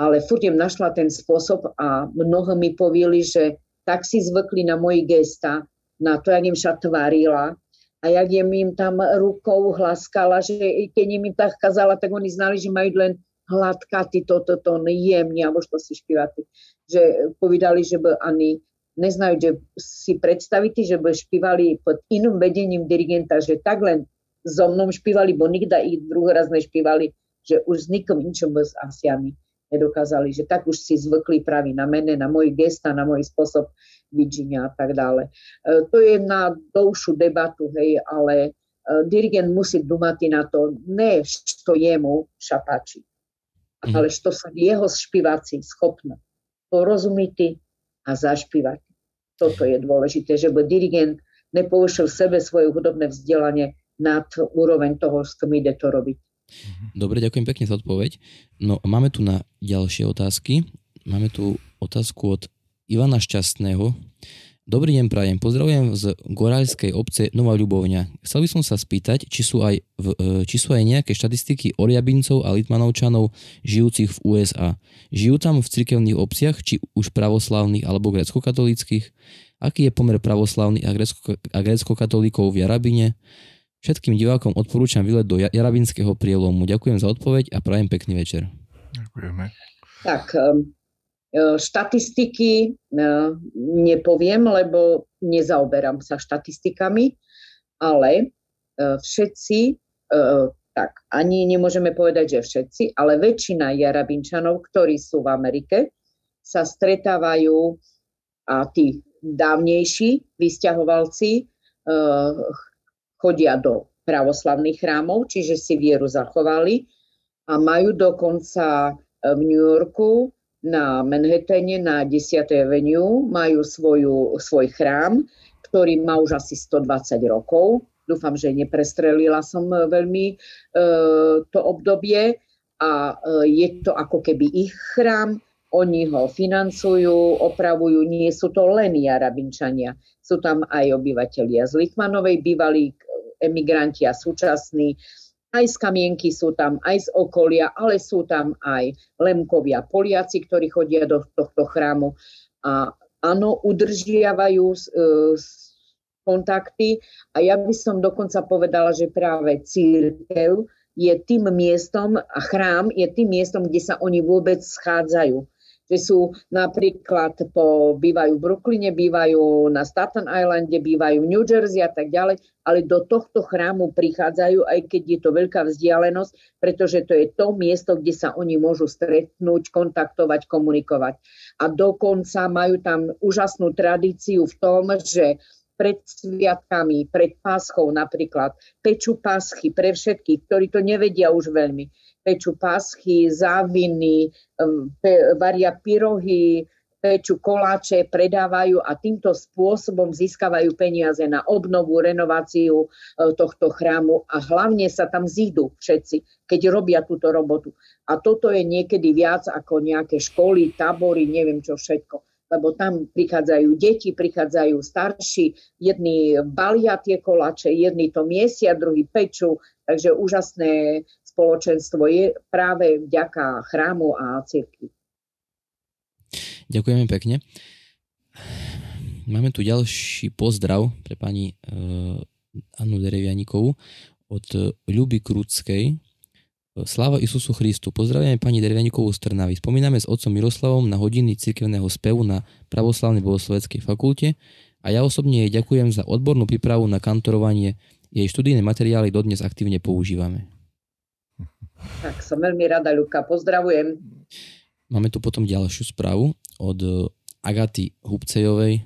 Ale furt im našla ten spôsob a mnoho mi povieli, že tak si zvykli na moji gesta, na to, jak im sa tvárila a jak im im tam rukou hlaskala, že keď im tak kazala, tak oni znali, že majú len hladkatý toto tón, jemný, alebo čo si špívate. Že povedali, že by ani neznajú, že si predstavíte, že by špívali pod iným vedením dirigenta, že tak len so mnou špívali, bo nikda ich druhý raz nešpívali, že už s nikom inčom bez Asiami nedokázali, že tak už si zvykli praví na mene, na môj gesta, na môj spôsob videnia a tak dále. E, to je na dlhšiu debatu, hej, ale e, dirigent musí dumať na to, ne što jemu sa páči, mm. ale što sa jeho špívaci schopné porozumieť a zašpívať. Toto je dôležité, že by dirigent nepoušil sebe svoje hudobné vzdelanie nad úroveň toho, s kým ide to robiť. Dobre, ďakujem pekne za odpoveď. No máme tu na ďalšie otázky. Máme tu otázku od Ivana Šťastného. Dobrý deň, prajem. Pozdravujem z Gorajskej obce Nová Ľubovňa. Chcel by som sa spýtať, či sú aj, v, e, či sú aj nejaké štatistiky Oriabincov a Litmanovčanov žijúcich v USA. Žijú tam v cirkevných obciach, či už pravoslavných alebo grecko-katolických? Aký je pomer pravoslavných a grecko-katolíkov v Jarabine? Všetkým divákom odporúčam výlet do Jarabinského prielomu. Ďakujem za odpoveď a prajem pekný večer. Ďakujeme. Tak, um, e, štatistiky e, nepoviem, lebo nezaoberám sa štatistikami, ale e, všetci tak ani nemôžeme povedať, že všetci, ale väčšina Jarabinčanov, ktorí sú v Amerike, sa stretávajú a tí dávnejší vysťahovalci chodia do pravoslavných chrámov, čiže si vieru zachovali a majú dokonca v New Yorku na Manhattane na 10. Avenue majú svoju, svoj chrám, ktorý má už asi 120 rokov Dúfam, že neprestrelila som e, veľmi e, to obdobie a e, je to ako keby ich chrám, oni ho financujú, opravujú, nie sú to len Jarabinčania, sú tam aj obyvateľia z Lichmanovej, bývalí emigranti a súčasní, aj z Kamienky sú tam, aj z okolia, ale sú tam aj Lemkovia, Poliaci, ktorí chodia do tohto chrámu. A áno, udržiavajú kontakty. A ja by som dokonca povedala, že práve církev je tým miestom a chrám je tým miestom, kde sa oni vôbec schádzajú. Že sú napríklad po, bývajú v Brooklyne, bývajú na Staten Islande, bývajú v New Jersey a tak ďalej, ale do tohto chrámu prichádzajú, aj keď je to veľká vzdialenosť, pretože to je to miesto, kde sa oni môžu stretnúť, kontaktovať, komunikovať. A dokonca majú tam úžasnú tradíciu v tom, že pred sviatkami, pred páschou napríklad, peču páschy pre všetkých, ktorí to nevedia už veľmi. Peču páschy, záviny, pe, varia pyrohy, peču koláče, predávajú a týmto spôsobom získavajú peniaze na obnovu, renováciu e, tohto chrámu a hlavne sa tam zídu všetci, keď robia túto robotu. A toto je niekedy viac ako nejaké školy, tábory, neviem čo všetko lebo tam prichádzajú deti, prichádzajú starší, jedni balia tie kolače, jedni to miesia, druhý pečú, takže úžasné spoločenstvo je práve vďaka chrámu a cirkvi. Ďakujeme pekne. Máme tu ďalší pozdrav pre pani uh, Annu Derevianikovú od Ľuby Krúckej, Sláva Isusu Christu. Pozdravujeme pani Dervianikovú z Trnavy. Spomíname s otcom Miroslavom na hodiny cirkevného spevu na Pravoslavnej bohosloveckej fakulte a ja osobne jej ďakujem za odbornú prípravu na kantorovanie. Jej študijné materiály dodnes aktívne používame. Tak som veľmi rada, Ľuka. Pozdravujem. Máme tu potom ďalšiu správu od e, Agaty Hubcejovej. E,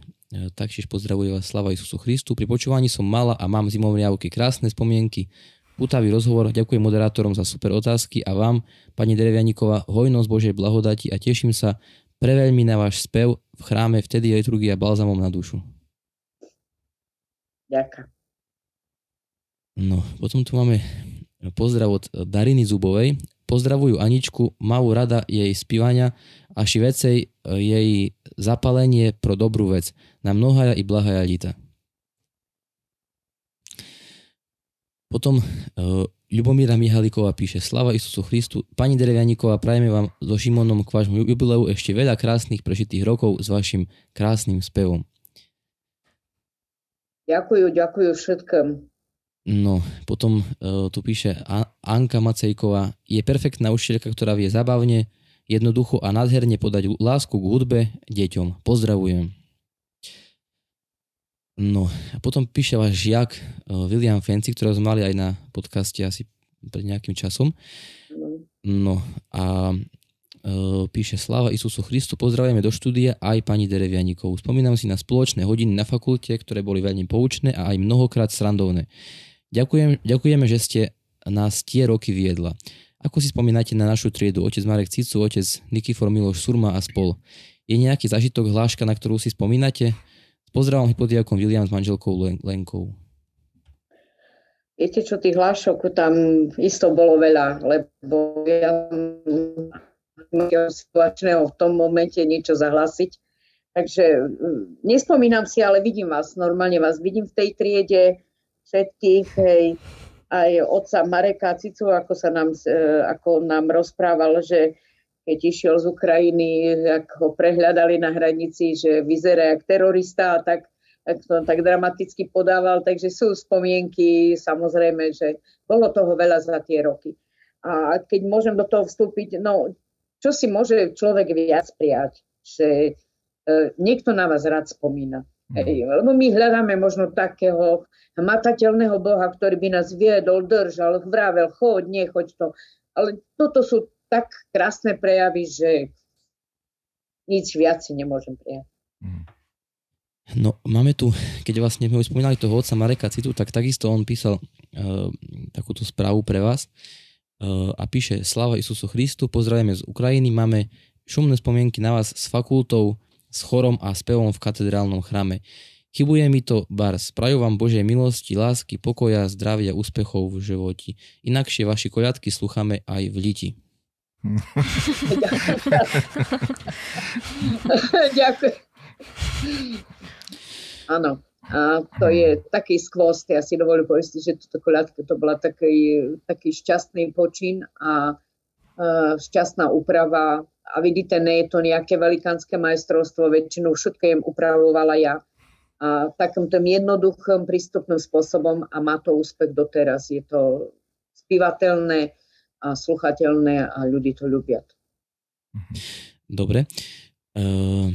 taktiež pozdravuje vás Slava Isusu Christu. Pri počúvaní som mala a mám zimové krásne spomienky putavý rozhovor. Ďakujem moderátorom za super otázky a vám, pani Derevianíková, hojnosť Božej blahodati a teším sa preveľmi na váš spev v chráme vtedy je liturgia balzamom na dušu. Ďakujem. No, potom tu máme pozdrav od Dariny Zubovej. Pozdravujú Aničku, majú rada jej spívania a šivecej jej zapalenie pro dobrú vec. Na mnohaja i blahaja lita. Potom uh, Ľubomíra Mihaliková píše Slava Isusu Christu. Pani Derevianíková, prajeme vám so Šimonom k vášmu jubileu ešte veľa krásnych prežitých rokov s vašim krásnym spevom. Ďakujem, ďakujem všetkým. No, potom uh, tu píše Anka Macejková. Je perfektná učiteľka, ktorá vie zabavne, jednoducho a nádherne podať lásku k hudbe deťom. Pozdravujem. No a potom píše váš žiak uh, William Fancy, ktorého sme mali aj na podcaste asi pred nejakým časom. No a uh, píše Sláva Isusu Christu, pozdravujeme do štúdia aj pani Derevianikov. Spomínam si na spoločné hodiny na fakulte, ktoré boli veľmi poučné a aj mnohokrát srandovné. Ďakujem, ďakujeme, že ste nás tie roky viedla. Ako si spomínate na našu triedu, otec Marek Cicu, otec Nikifor Miloš Surma a spol? Je nejaký zažitok, hláška, na ktorú si spomínate? Pozdravom hypodiakom William s manželkou Lenkou. Viete čo, tých hlášok tam isto bolo veľa, lebo ja situačného v tom momente niečo zahlasiť. Takže mm, nespomínam si, ale vidím vás, normálne vás vidím v tej triede všetkých, hej, aj otca Mareka Cicu, ako, sa nám, e, ako nám rozprával, že keď išiel z Ukrajiny, ak ho prehľadali na hranici, že vyzerá jak terorista, tak, tak to tak dramaticky podával. Takže sú spomienky, samozrejme, že bolo toho veľa za tie roky. A keď môžem do toho vstúpiť, no čo si môže človek viac prijať, že e, niekto na vás rád spomína. Hej, lebo my hľadáme možno takého matateľného Boha, ktorý by nás viedol, držal, vravel, choď, nechoď to. Ale toto sú tak krásne prejavy, že nič viac si nemôžem prijať. Mm. No, máme tu, keď vlastne sme spomínali toho otca Mareka Citu, tak takisto on písal uh, takúto správu pre vás uh, a píše Slava Isusu Christu, pozdravujeme z Ukrajiny, máme šumné spomienky na vás s fakultou, s chorom a spevom v katedrálnom chrame. Chybuje mi to bar. Sprajú vám Božej milosti, lásky, pokoja, zdravia, úspechov v životi. Inakšie vaši koľadky slucháme aj v liti. Ďakujem. Áno. A to je taký skvost, ja si dovolím povedať, že toto koľadka to bola taký, taký šťastný počin a uh, šťastná úprava. A vidíte, nie je to nejaké velikánske majstrovstvo, väčšinou všetko jem upravovala ja. A takýmto jednoduchým prístupným spôsobom a má to úspech doteraz. Je to spívateľné a sluchateľné a ľudí to ľubia. Dobre. Uh,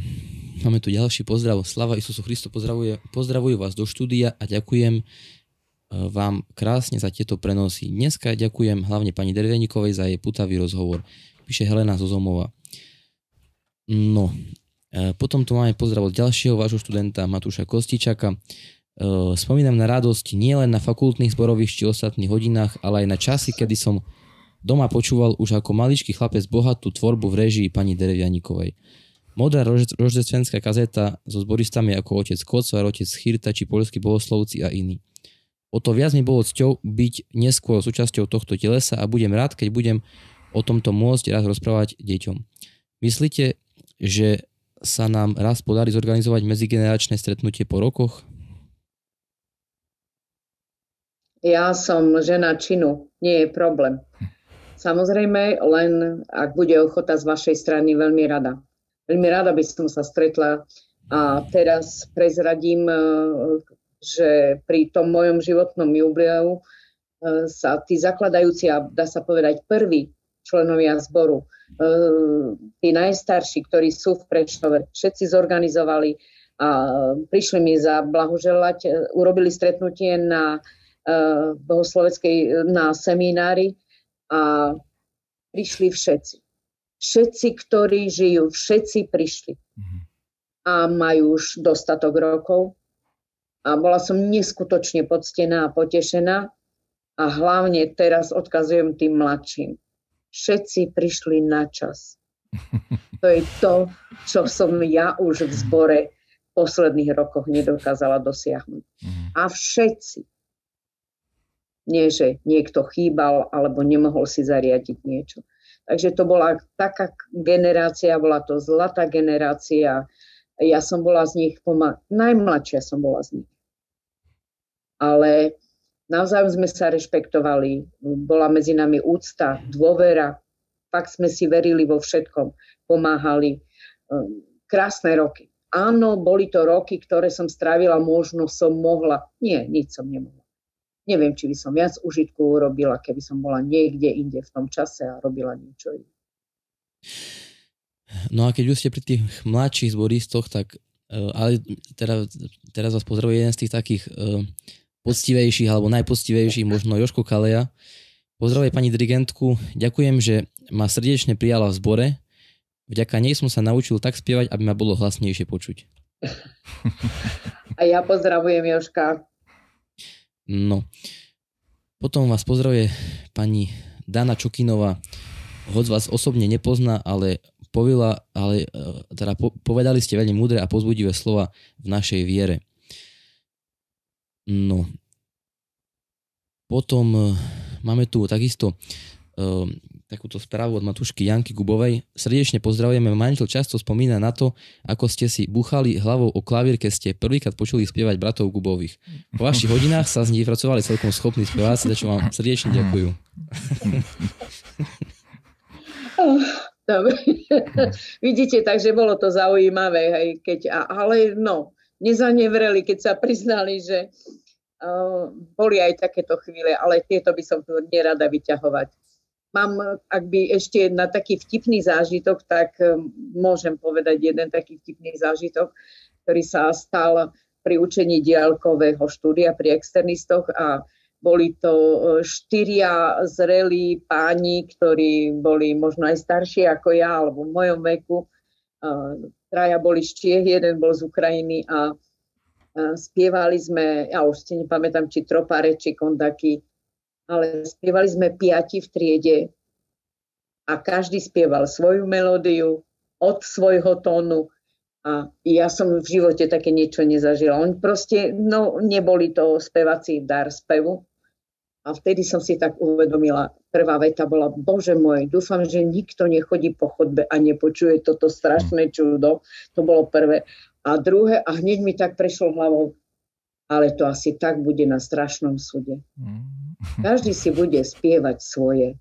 máme tu ďalší pozdrav. Slava Isusu Christu pozdravuje, pozdravujú vás do štúdia a ďakujem uh, vám krásne za tieto prenosy. Dneska ďakujem hlavne pani Derveníkovej za jej putavý rozhovor. Píše Helena Zozomova. No, uh, potom tu máme pozdrav od ďalšieho vášho študenta Matúša Kostičaka. Spomínam na radosť nielen na fakultných zborových či ostatných hodinách, ale aj na časy, kedy som Doma počúval už ako maličký chlapec bohatú tvorbu v režii pani Derevianikovej. Modrá roždectvenská kazeta so zboristami ako otec Kocvar, otec Chirta či polskí bohoslovci a iní. O to viac mi bolo cťou byť neskôr súčasťou tohto telesa a budem rád, keď budem o tomto môcť raz rozprávať deťom. Myslíte, že sa nám raz podarí zorganizovať medzigeneračné stretnutie po rokoch? Ja som žena činu, nie je problém. Samozrejme, len ak bude ochota z vašej strany, veľmi rada. Veľmi rada by som sa stretla a teraz prezradím, e, že pri tom mojom životnom jubileu e, sa tí zakladajúci a dá sa povedať prví členovia zboru, e, tí najstarší, ktorí sú v Prešove, všetci zorganizovali a prišli mi za blahoželať, urobili stretnutie na bohosloveckej, na seminári a prišli všetci. Všetci, ktorí žijú, všetci prišli. Mm-hmm. A majú už dostatok rokov. A bola som neskutočne poctená a potešená. A hlavne teraz odkazujem tým mladším. Všetci prišli na čas. To je to, čo som ja už v zbore v posledných rokoch nedokázala dosiahnuť. A všetci nie, že niekto chýbal alebo nemohol si zariadiť niečo. Takže to bola taká generácia, bola to zlatá generácia. Ja som bola z nich, poma- najmladšia som bola z nich. Ale navzájom sme sa rešpektovali, bola medzi nami úcta, dôvera, fakt sme si verili vo všetkom, pomáhali. Ehm, krásne roky. Áno, boli to roky, ktoré som strávila, možno som mohla. Nie, nič som nemohla neviem, či by som viac užitku urobila, keby som bola niekde inde v tom čase a robila niečo iné. No a keď už ste pri tých mladších zboristoch, tak uh, ale teda, teraz vás pozdravuje jeden z tých takých uh, poctivejších alebo najpoctivejších, možno Joško Kaleja. Pozdravuje pani dirigentku, ďakujem, že ma srdečne prijala v zbore. Vďaka nej som sa naučil tak spievať, aby ma bolo hlasnejšie počuť. A ja pozdravujem Joška. No. Potom vás pozdravuje pani Dana Čukinová. Hoď vás osobne nepozná, ale povila, ale e, teda po, povedali ste veľmi múdre a pozbudivé slova v našej viere. No. Potom e, máme tu takisto uh, takúto správu od Matušky Janky Gubovej. Srdečne pozdravujeme. Manžel často spomína na to, ako ste si buchali hlavou o klavír, keď ste prvýkrát počuli spievať bratov Gubových. Po vašich hodinách sa z nich pracovali celkom schopní speváci, za čo vám srdečne ďakujú. Dobre. Vidíte, takže bolo to zaujímavé, hej, keď, ale no, nezanevreli, keď sa priznali, že boli aj takéto chvíle, ale tieto by som nerada vyťahovať mám, ak by ešte na taký vtipný zážitok, tak um, môžem povedať jeden taký vtipný zážitok, ktorý sa stal pri učení diálkového štúdia pri externistoch a boli to e, štyria zrelí páni, ktorí boli možno aj starší ako ja, alebo v mojom veku. Traja boli z Čiech, jeden bol z Ukrajiny a spievali sme, ja už si nepamätám, či tropare, či kondaky, ale spievali sme piati v triede a každý spieval svoju melódiu od svojho tónu a ja som v živote také niečo nezažila. On proste, no neboli to spevací dar spevu, a vtedy som si tak uvedomila, prvá veta bola, bože môj, dúfam, že nikto nechodí po chodbe a nepočuje toto strašné čudo. To bolo prvé. A druhé, a hneď mi tak prešlo hlavou, ale to asi tak bude na strašnom súde. Mm. Každý si bude spievať svoje.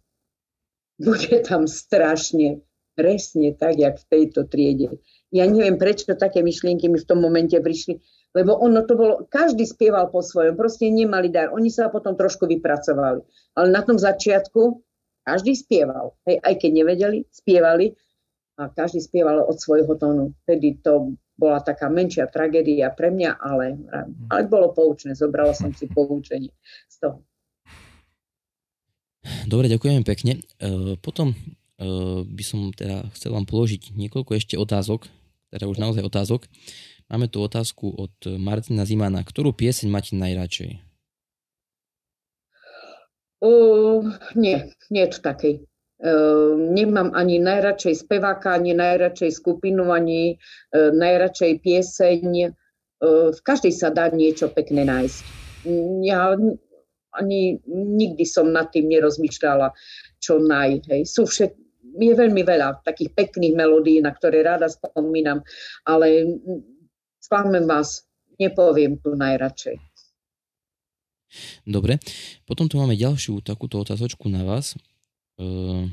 Bude tam strašne, presne tak, jak v tejto triede. Ja neviem, prečo také myšlienky mi v tom momente prišli, lebo ono to bolo, každý spieval po svojom, proste nemali dar. Oni sa potom trošku vypracovali. Ale na tom začiatku každý spieval. Hej, aj keď nevedeli, spievali a každý spieval od svojho tónu. Vtedy to bola taká menšia tragédia pre mňa, ale, ale bolo poučné. Zobrala som si poučenie z toho. Dobre, ďakujem pekne. E, potom e, by som teda chcel vám položiť niekoľko ešte otázok, teda už naozaj otázok. Máme tu otázku od Martina Zimana. Ktorú pieseň máte najradšej? Uh, nie, nie je to takej. Uh, nemám ani najradšej speváka, ani najradšej skupinu, ani uh, najradšej pieseň. Uh, v každej sa dá niečo pekné nájsť. Ja ani nikdy som nad tým nerozmýšľala, čo naj. Hej. Sú všet, je veľmi veľa takých pekných melódií, na ktoré rada spomínam, ale sklamem vás, nepoviem tu najradšej. Dobre, potom tu máme ďalšiu takúto otázočku na vás. Uh,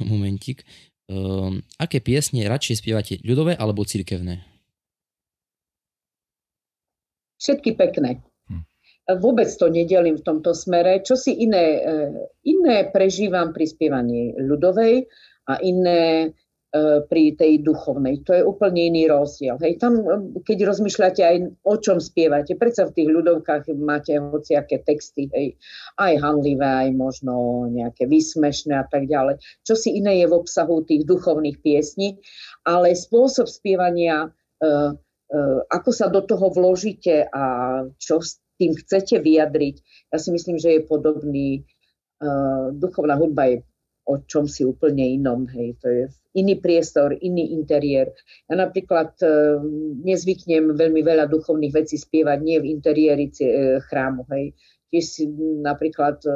momentík. Uh, aké piesne radšej spievate, ľudové alebo cirkevné? Všetky pekné. Hm. Vôbec to nedelím v tomto smere. Čo si iné, e, iné prežívam pri spievaní ľudovej a iné pri tej duchovnej. To je úplne iný rozdiel. Hej, tam, e, keď rozmýšľate aj o čom spievate, predsa v tých ľudovkách máte hociaké texty, hej, aj hanlivé, aj možno nejaké vysmešné a tak ďalej. Čo si iné je v obsahu tých duchovných piesní, ale spôsob spievania, uh, uh, ako sa do toho vložíte a čo s tým chcete vyjadriť, ja si myslím, že je podobný. Uh, duchovná hudba je o čom si úplne inom. Hej. To je iný priestor, iný interiér. Ja napríklad e, nezvyknem veľmi veľa duchovných vecí spievať nie v interiéri e, chrámu. Hej. Tiež si napríklad e,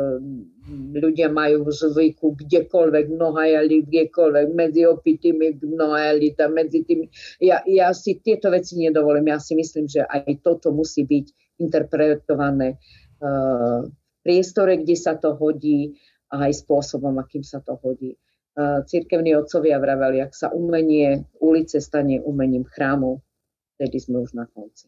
ľudia majú zvyku kdekoľvek nohajali, kdekoľvek, medzi opitými nohajali, tam medzi tými. Ja, ja si tieto veci nedovolím. Ja si myslím, že aj toto musí byť interpretované v priestore, kde sa to hodí, aj spôsobom, akým sa to hodí. Cirkevní otcovia vraveli, ak sa umenie ulice stane umením chrámu, vtedy sme už na konci.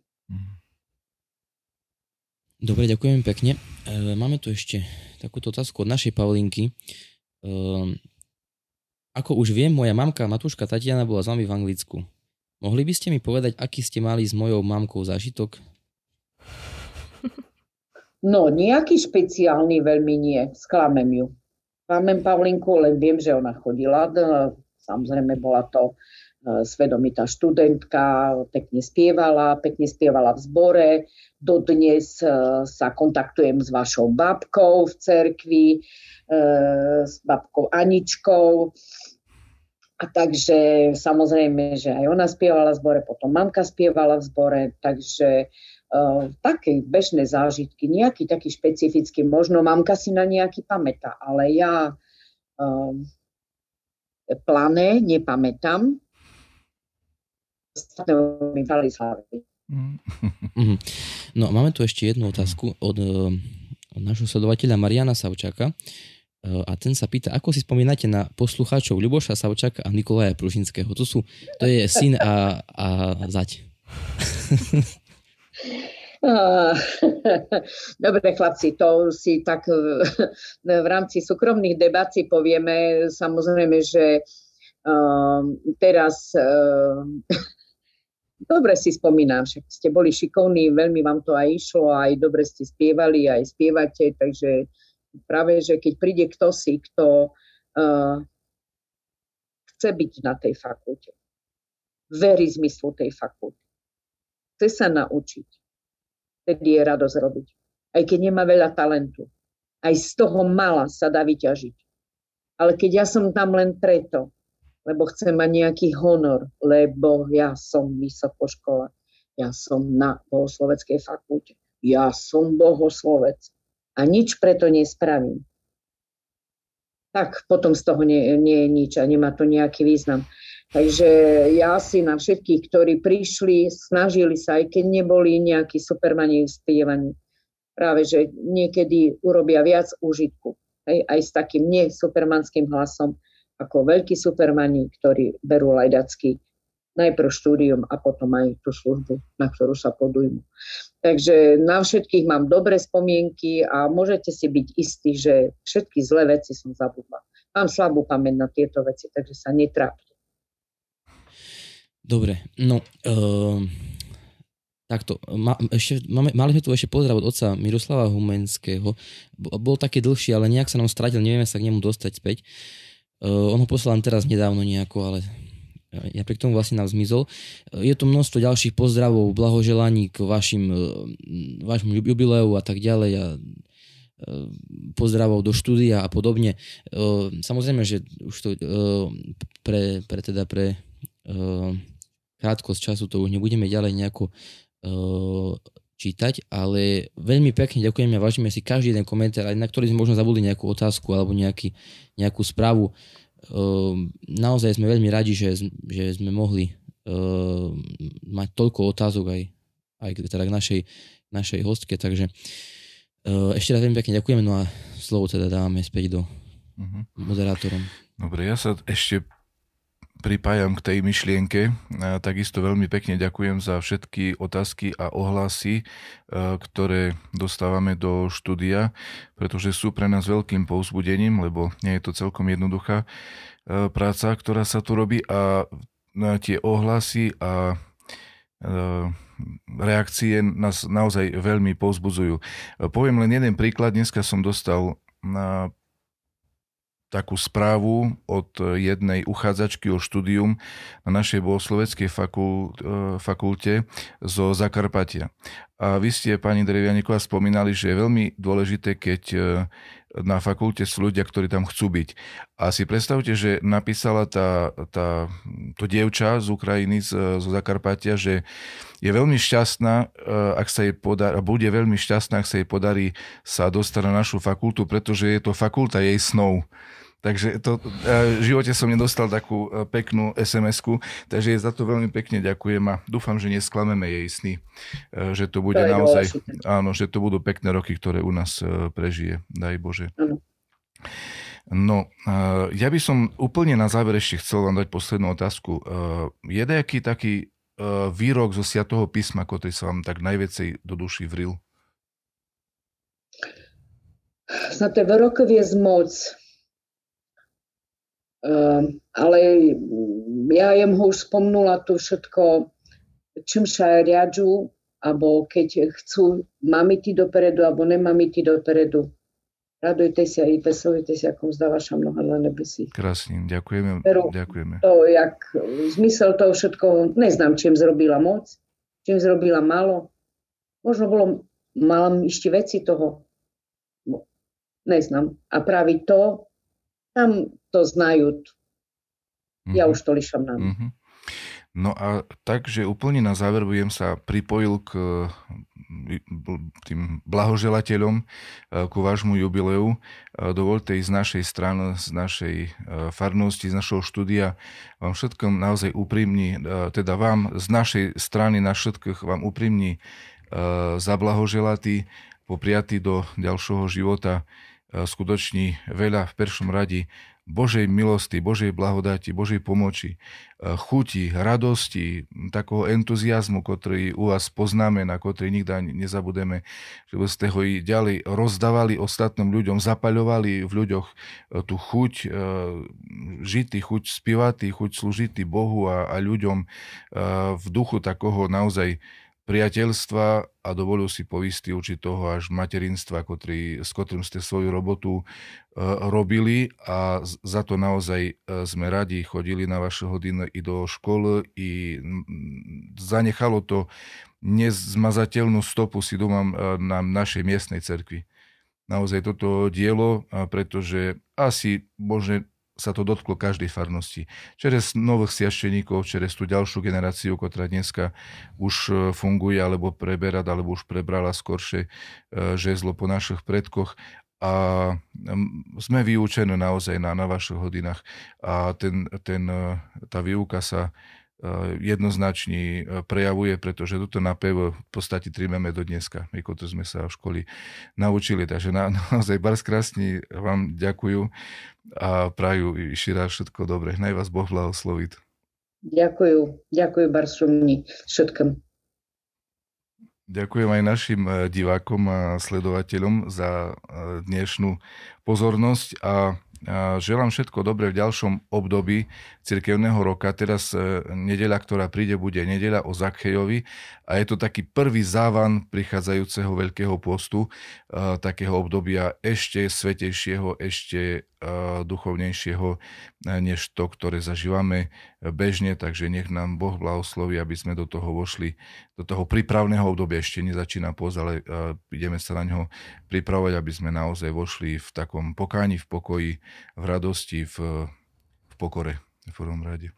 Dobre, ďakujem pekne. E, máme tu ešte takúto otázku od našej Paulinky. E, ako už viem, moja mamka Matúška Tatiana bola s vami v Anglicku. Mohli by ste mi povedať, aký ste mali s mojou mamkou zážitok? No, nejaký špeciálny veľmi nie. Sklamem ju. Sklamem Pavlinku, len viem, že ona chodila. Samozrejme, bola to e, svedomitá študentka, pekne spievala, pekne spievala v zbore. Dodnes e, sa kontaktujem s vašou babkou v cerkvi, e, s babkou Aničkou. A takže samozrejme, že aj ona spievala v zbore, potom mamka spievala v zbore, takže uh, také bežné zážitky, nejaký taký špecifický, možno mamka si na nejaký pamätá, ale ja uh, plané nepamätám. mi dali No máme tu ešte jednu otázku od, od našho sledovateľa Mariana Savčaka a ten sa pýta, ako si spomínate na poslucháčov Ľuboša Savčaka a Nikolaja Pružinského. To, sú, to je syn a, a zať. Dobre, chlapci, to si tak v rámci súkromných debat povieme. Samozrejme, že uh, teraz uh, dobre si spomínam, však ste boli šikovní, veľmi vám to aj išlo, aj dobre ste spievali, aj spievate, takže práve, že keď príde kto si, kto uh, chce byť na tej fakulte, verí zmyslu tej fakulty, chce sa naučiť, vtedy je radosť robiť. Aj keď nemá veľa talentu, aj z toho mala sa dá vyťažiť. Ale keď ja som tam len preto, lebo chcem mať nejaký honor, lebo ja som vysokoškola, ja som na bohosloveckej fakulte, ja som bohoslovec a nič preto nespravím. Tak potom z toho nie, nie je nič a nemá to nejaký význam. Takže ja si na všetkých, ktorí prišli, snažili sa, aj keď neboli nejakí supermani v spievaní, práve že niekedy urobia viac užitku. Hej, aj s takým nesupermanským hlasom, ako veľkí supermani, ktorí berú lajdacky najprv štúdium a potom aj tú službu, na ktorú sa podujmu. Takže na všetkých mám dobré spomienky a môžete si byť istí, že všetky zlé veci som zabudla. Mám slabú pamäť na tieto veci, takže sa netrápte. Dobre, no uh, takto, ma, ešte, máme, mali sme tu ešte pozdrav od otca Miroslava Humenského. Bol taký dlhší, ale nejak sa nám stratil, nevieme sa k nemu dostať späť. Uh, on ho poslal teraz nedávno nejako, ale ja pri tomu vlastne nám zmizol. Je to množstvo ďalších pozdravov, blahoželaní k vašim, uh, vašmu jubileu a tak ďalej a pozdravov do štúdia a podobne. Samozrejme, že už to pre, pre, teda pre krátkosť času to už nebudeme ďalej nejako čítať, ale veľmi pekne ďakujem a vážime si každý jeden komentár, aj na ktorý sme možno zabudli nejakú otázku alebo nejaký, nejakú správu. Uh, naozaj sme veľmi radi, že, že sme mohli uh, mať toľko otázok aj, aj teda k našej, našej hostke, takže uh, ešte raz veľmi pekne ďakujeme, no a slovo teda dávame späť do uh-huh. moderátorom. Dobre, ja sa ešte pripájam k tej myšlienke. Takisto veľmi pekne ďakujem za všetky otázky a ohlasy, ktoré dostávame do štúdia, pretože sú pre nás veľkým povzbudením, lebo nie je to celkom jednoduchá práca, ktorá sa tu robí a tie ohlasy a reakcie nás naozaj veľmi povzbudzujú. Poviem len jeden príklad. Dneska som dostal na takú správu od jednej uchádzačky o štúdium na našej bohosloveckej e, fakulte zo Zakarpatia. A vy ste, pani Drevianiková, spomínali, že je veľmi dôležité, keď e, na fakulte sú ľudia, ktorí tam chcú byť. A si predstavte, že napísala tá, tá, to dievča z Ukrajiny, z, zo Zakarpatia, že je veľmi šťastná, e, ak sa jej podarí, bude veľmi šťastná, ak sa jej podarí sa dostať na našu fakultu, pretože je to fakulta jej snov. Takže to, e, v živote som nedostal takú e, peknú SMS-ku, takže za to veľmi pekne ďakujem a dúfam, že nesklameme jej sny, e, že to bude to naozaj, áno, že to budú pekné roky, ktoré u nás prežije, daj Bože. Áno. No, ja by som úplne na záver ešte chcel vám dať poslednú otázku. Je nejaký taký výrok zo Sviatoho písma, ktorý sa vám tak najviacej do duši vril? Znate, výrok je moc. Ehm, ale ja jem ho už spomnula tu všetko, čím sa riadžu, alebo keď chcú mami ty dopredu, alebo nemami ty dopredu. Radujte sa i veselujte sa, ako zdá vaša mnoha na nebesí. Krásne, ďakujeme. Pero ďakujeme. To, jak, zmysel toho všetko, neznám, čím zrobila moc, čím zrobila málo. Možno bolo, mala ešte veci toho. Neznám. A práve to, tam to znajú. Ja mm-hmm. už to lišam nám. Mm-hmm. No a takže úplne na záver budem sa pripojil k tým blahoželateľom ku vášmu jubileu. Dovolte z našej strany, z našej farnosti, z našho štúdia vám všetkom naozaj úprimní, teda vám z našej strany na všetkých vám úprimní zablahoželatí, popriatí do ďalšieho života skutoční veľa v peršom radi Božej milosti, Božej blahodati, Božej pomoči, e, chuti, radosti, takého entuziasmu, ktorý u vás poznáme, na ktorý nikdy nezabudeme, že ste ho i ďalej rozdávali ostatným ľuďom, zapaľovali v ľuďoch e, tú chuť žity, chuť spívať, chuť slúžiť Bohu a, a ľuďom v duchu takého naozaj priateľstva a dovolil si povisti učiť toho až materinstva, ktorý, s ktorým ste svoju robotu e, robili a za to naozaj e, sme radi chodili na vaše hodiny i do školy i zanechalo to nezmazateľnú stopu si domám e, na našej miestnej cerkvi. Naozaj toto dielo, pretože asi možno sa to dotklo každej farnosti. Čeres nových siašteníkov, čeres tú ďalšiu generáciu, ktorá dneska už e, funguje, alebo preberať, alebo už prebrala skoršie e, žezlo po našich predkoch a sme vyučení naozaj na, na vašich hodinách a ten, ten, e, tá výuka sa jednoznačne prejavuje, pretože toto napev v podstate trímeme do dneska, ako to sme sa v školi naučili. Takže na, naozaj bars krásni vám ďakujú a prajú Šira všetko dobre. Naj vás Boh blahosloviť. Ďakujem, ďakujem Barsumni všetkým. Ďakujem aj našim e, divákom a sledovateľom za dnešnú pozornosť a Želám všetko dobré v ďalšom období cirkevného roka. Teraz e, nedeľa, ktorá príde, bude nedeľa o Zakhejovi a je to taký prvý závan prichádzajúceho veľkého postu, e, takého obdobia ešte svetejšieho, ešte duchovnejšieho, než to, ktoré zažívame bežne, takže nech nám Boh blahosloví, aby sme do toho vošli, do toho prípravného obdobia, ešte nezačína post, ale ideme sa na ňo pripravovať, aby sme naozaj vošli v takom pokáni, v pokoji, v radosti, v, v pokore v prvom rade.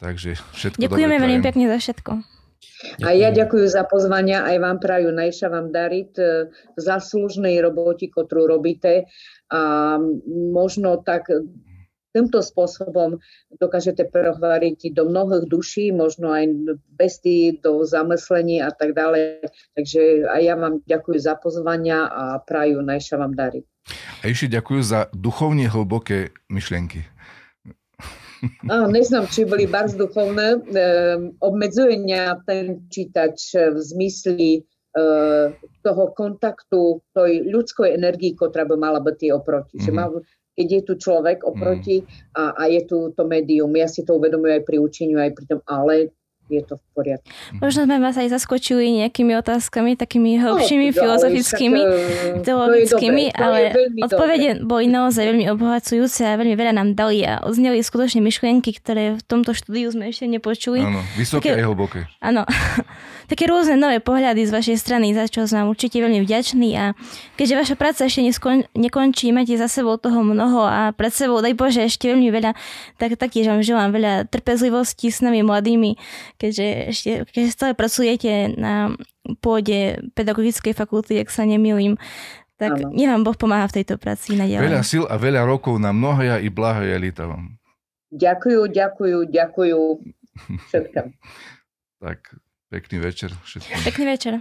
Takže všetko Ďakujeme veľmi pekne za všetko. Ďakujem. A ja ďakujem za pozvania, aj vám praju najša vám dariť e, v zaslužnej roboti, ktorú robíte a možno tak týmto spôsobom dokážete prehváriť do mnohých duší, možno aj besty do zamyslení a tak ďalej. Takže aj ja vám ďakujem za pozvania a praju najša vám dariť. A ešte ďakujem za duchovne hlboké myšlienky. Neznám, či boli bardzo duchovné. E, obmedzuje mňa ten čítač v zmysli e, toho kontaktu, tej ľudskej energii, ktorá by mala byť oproti. Mm-hmm. Že mhm. mal, keď je tu človek oproti mm. a, a je tu to médium. Ja si to uvedomujem aj pri učeniu, aj pri tom, ale je to v poriadku. Možno sme vás aj zaskočili nejakými otázkami, takými hĺbšími, no, filozofickými, ale teologickými, ale odpovede dobré. boli naozaj veľmi obohacujúce a veľmi veľa nám dali a odzneli skutočne myšlienky, ktoré v tomto štúdiu sme ešte nepočuli. Áno, vysoké Také, a hlboké. Áno. Také rôzne nové pohľady z vašej strany, za čo som vám určite veľmi vďačný a keďže vaša práca ešte neskon, nekončí, máte za sebou toho mnoho a pred sebou, daj Bože, ešte veľmi veľa, tak taktiež vám želám veľa trpezlivosti s nami mladými, keďže ešte keďže stále pracujete na pôde pedagogickej fakulty, ak sa nemýlim, tak ano. nech vám Boh pomáha v tejto práci naďalej. Veľa sil a veľa rokov na mnohé i blahoja lita vám. Ďakujú, ďakujú, ďakujú všetkým. tak, pekný večer všetkým. Pekný večer.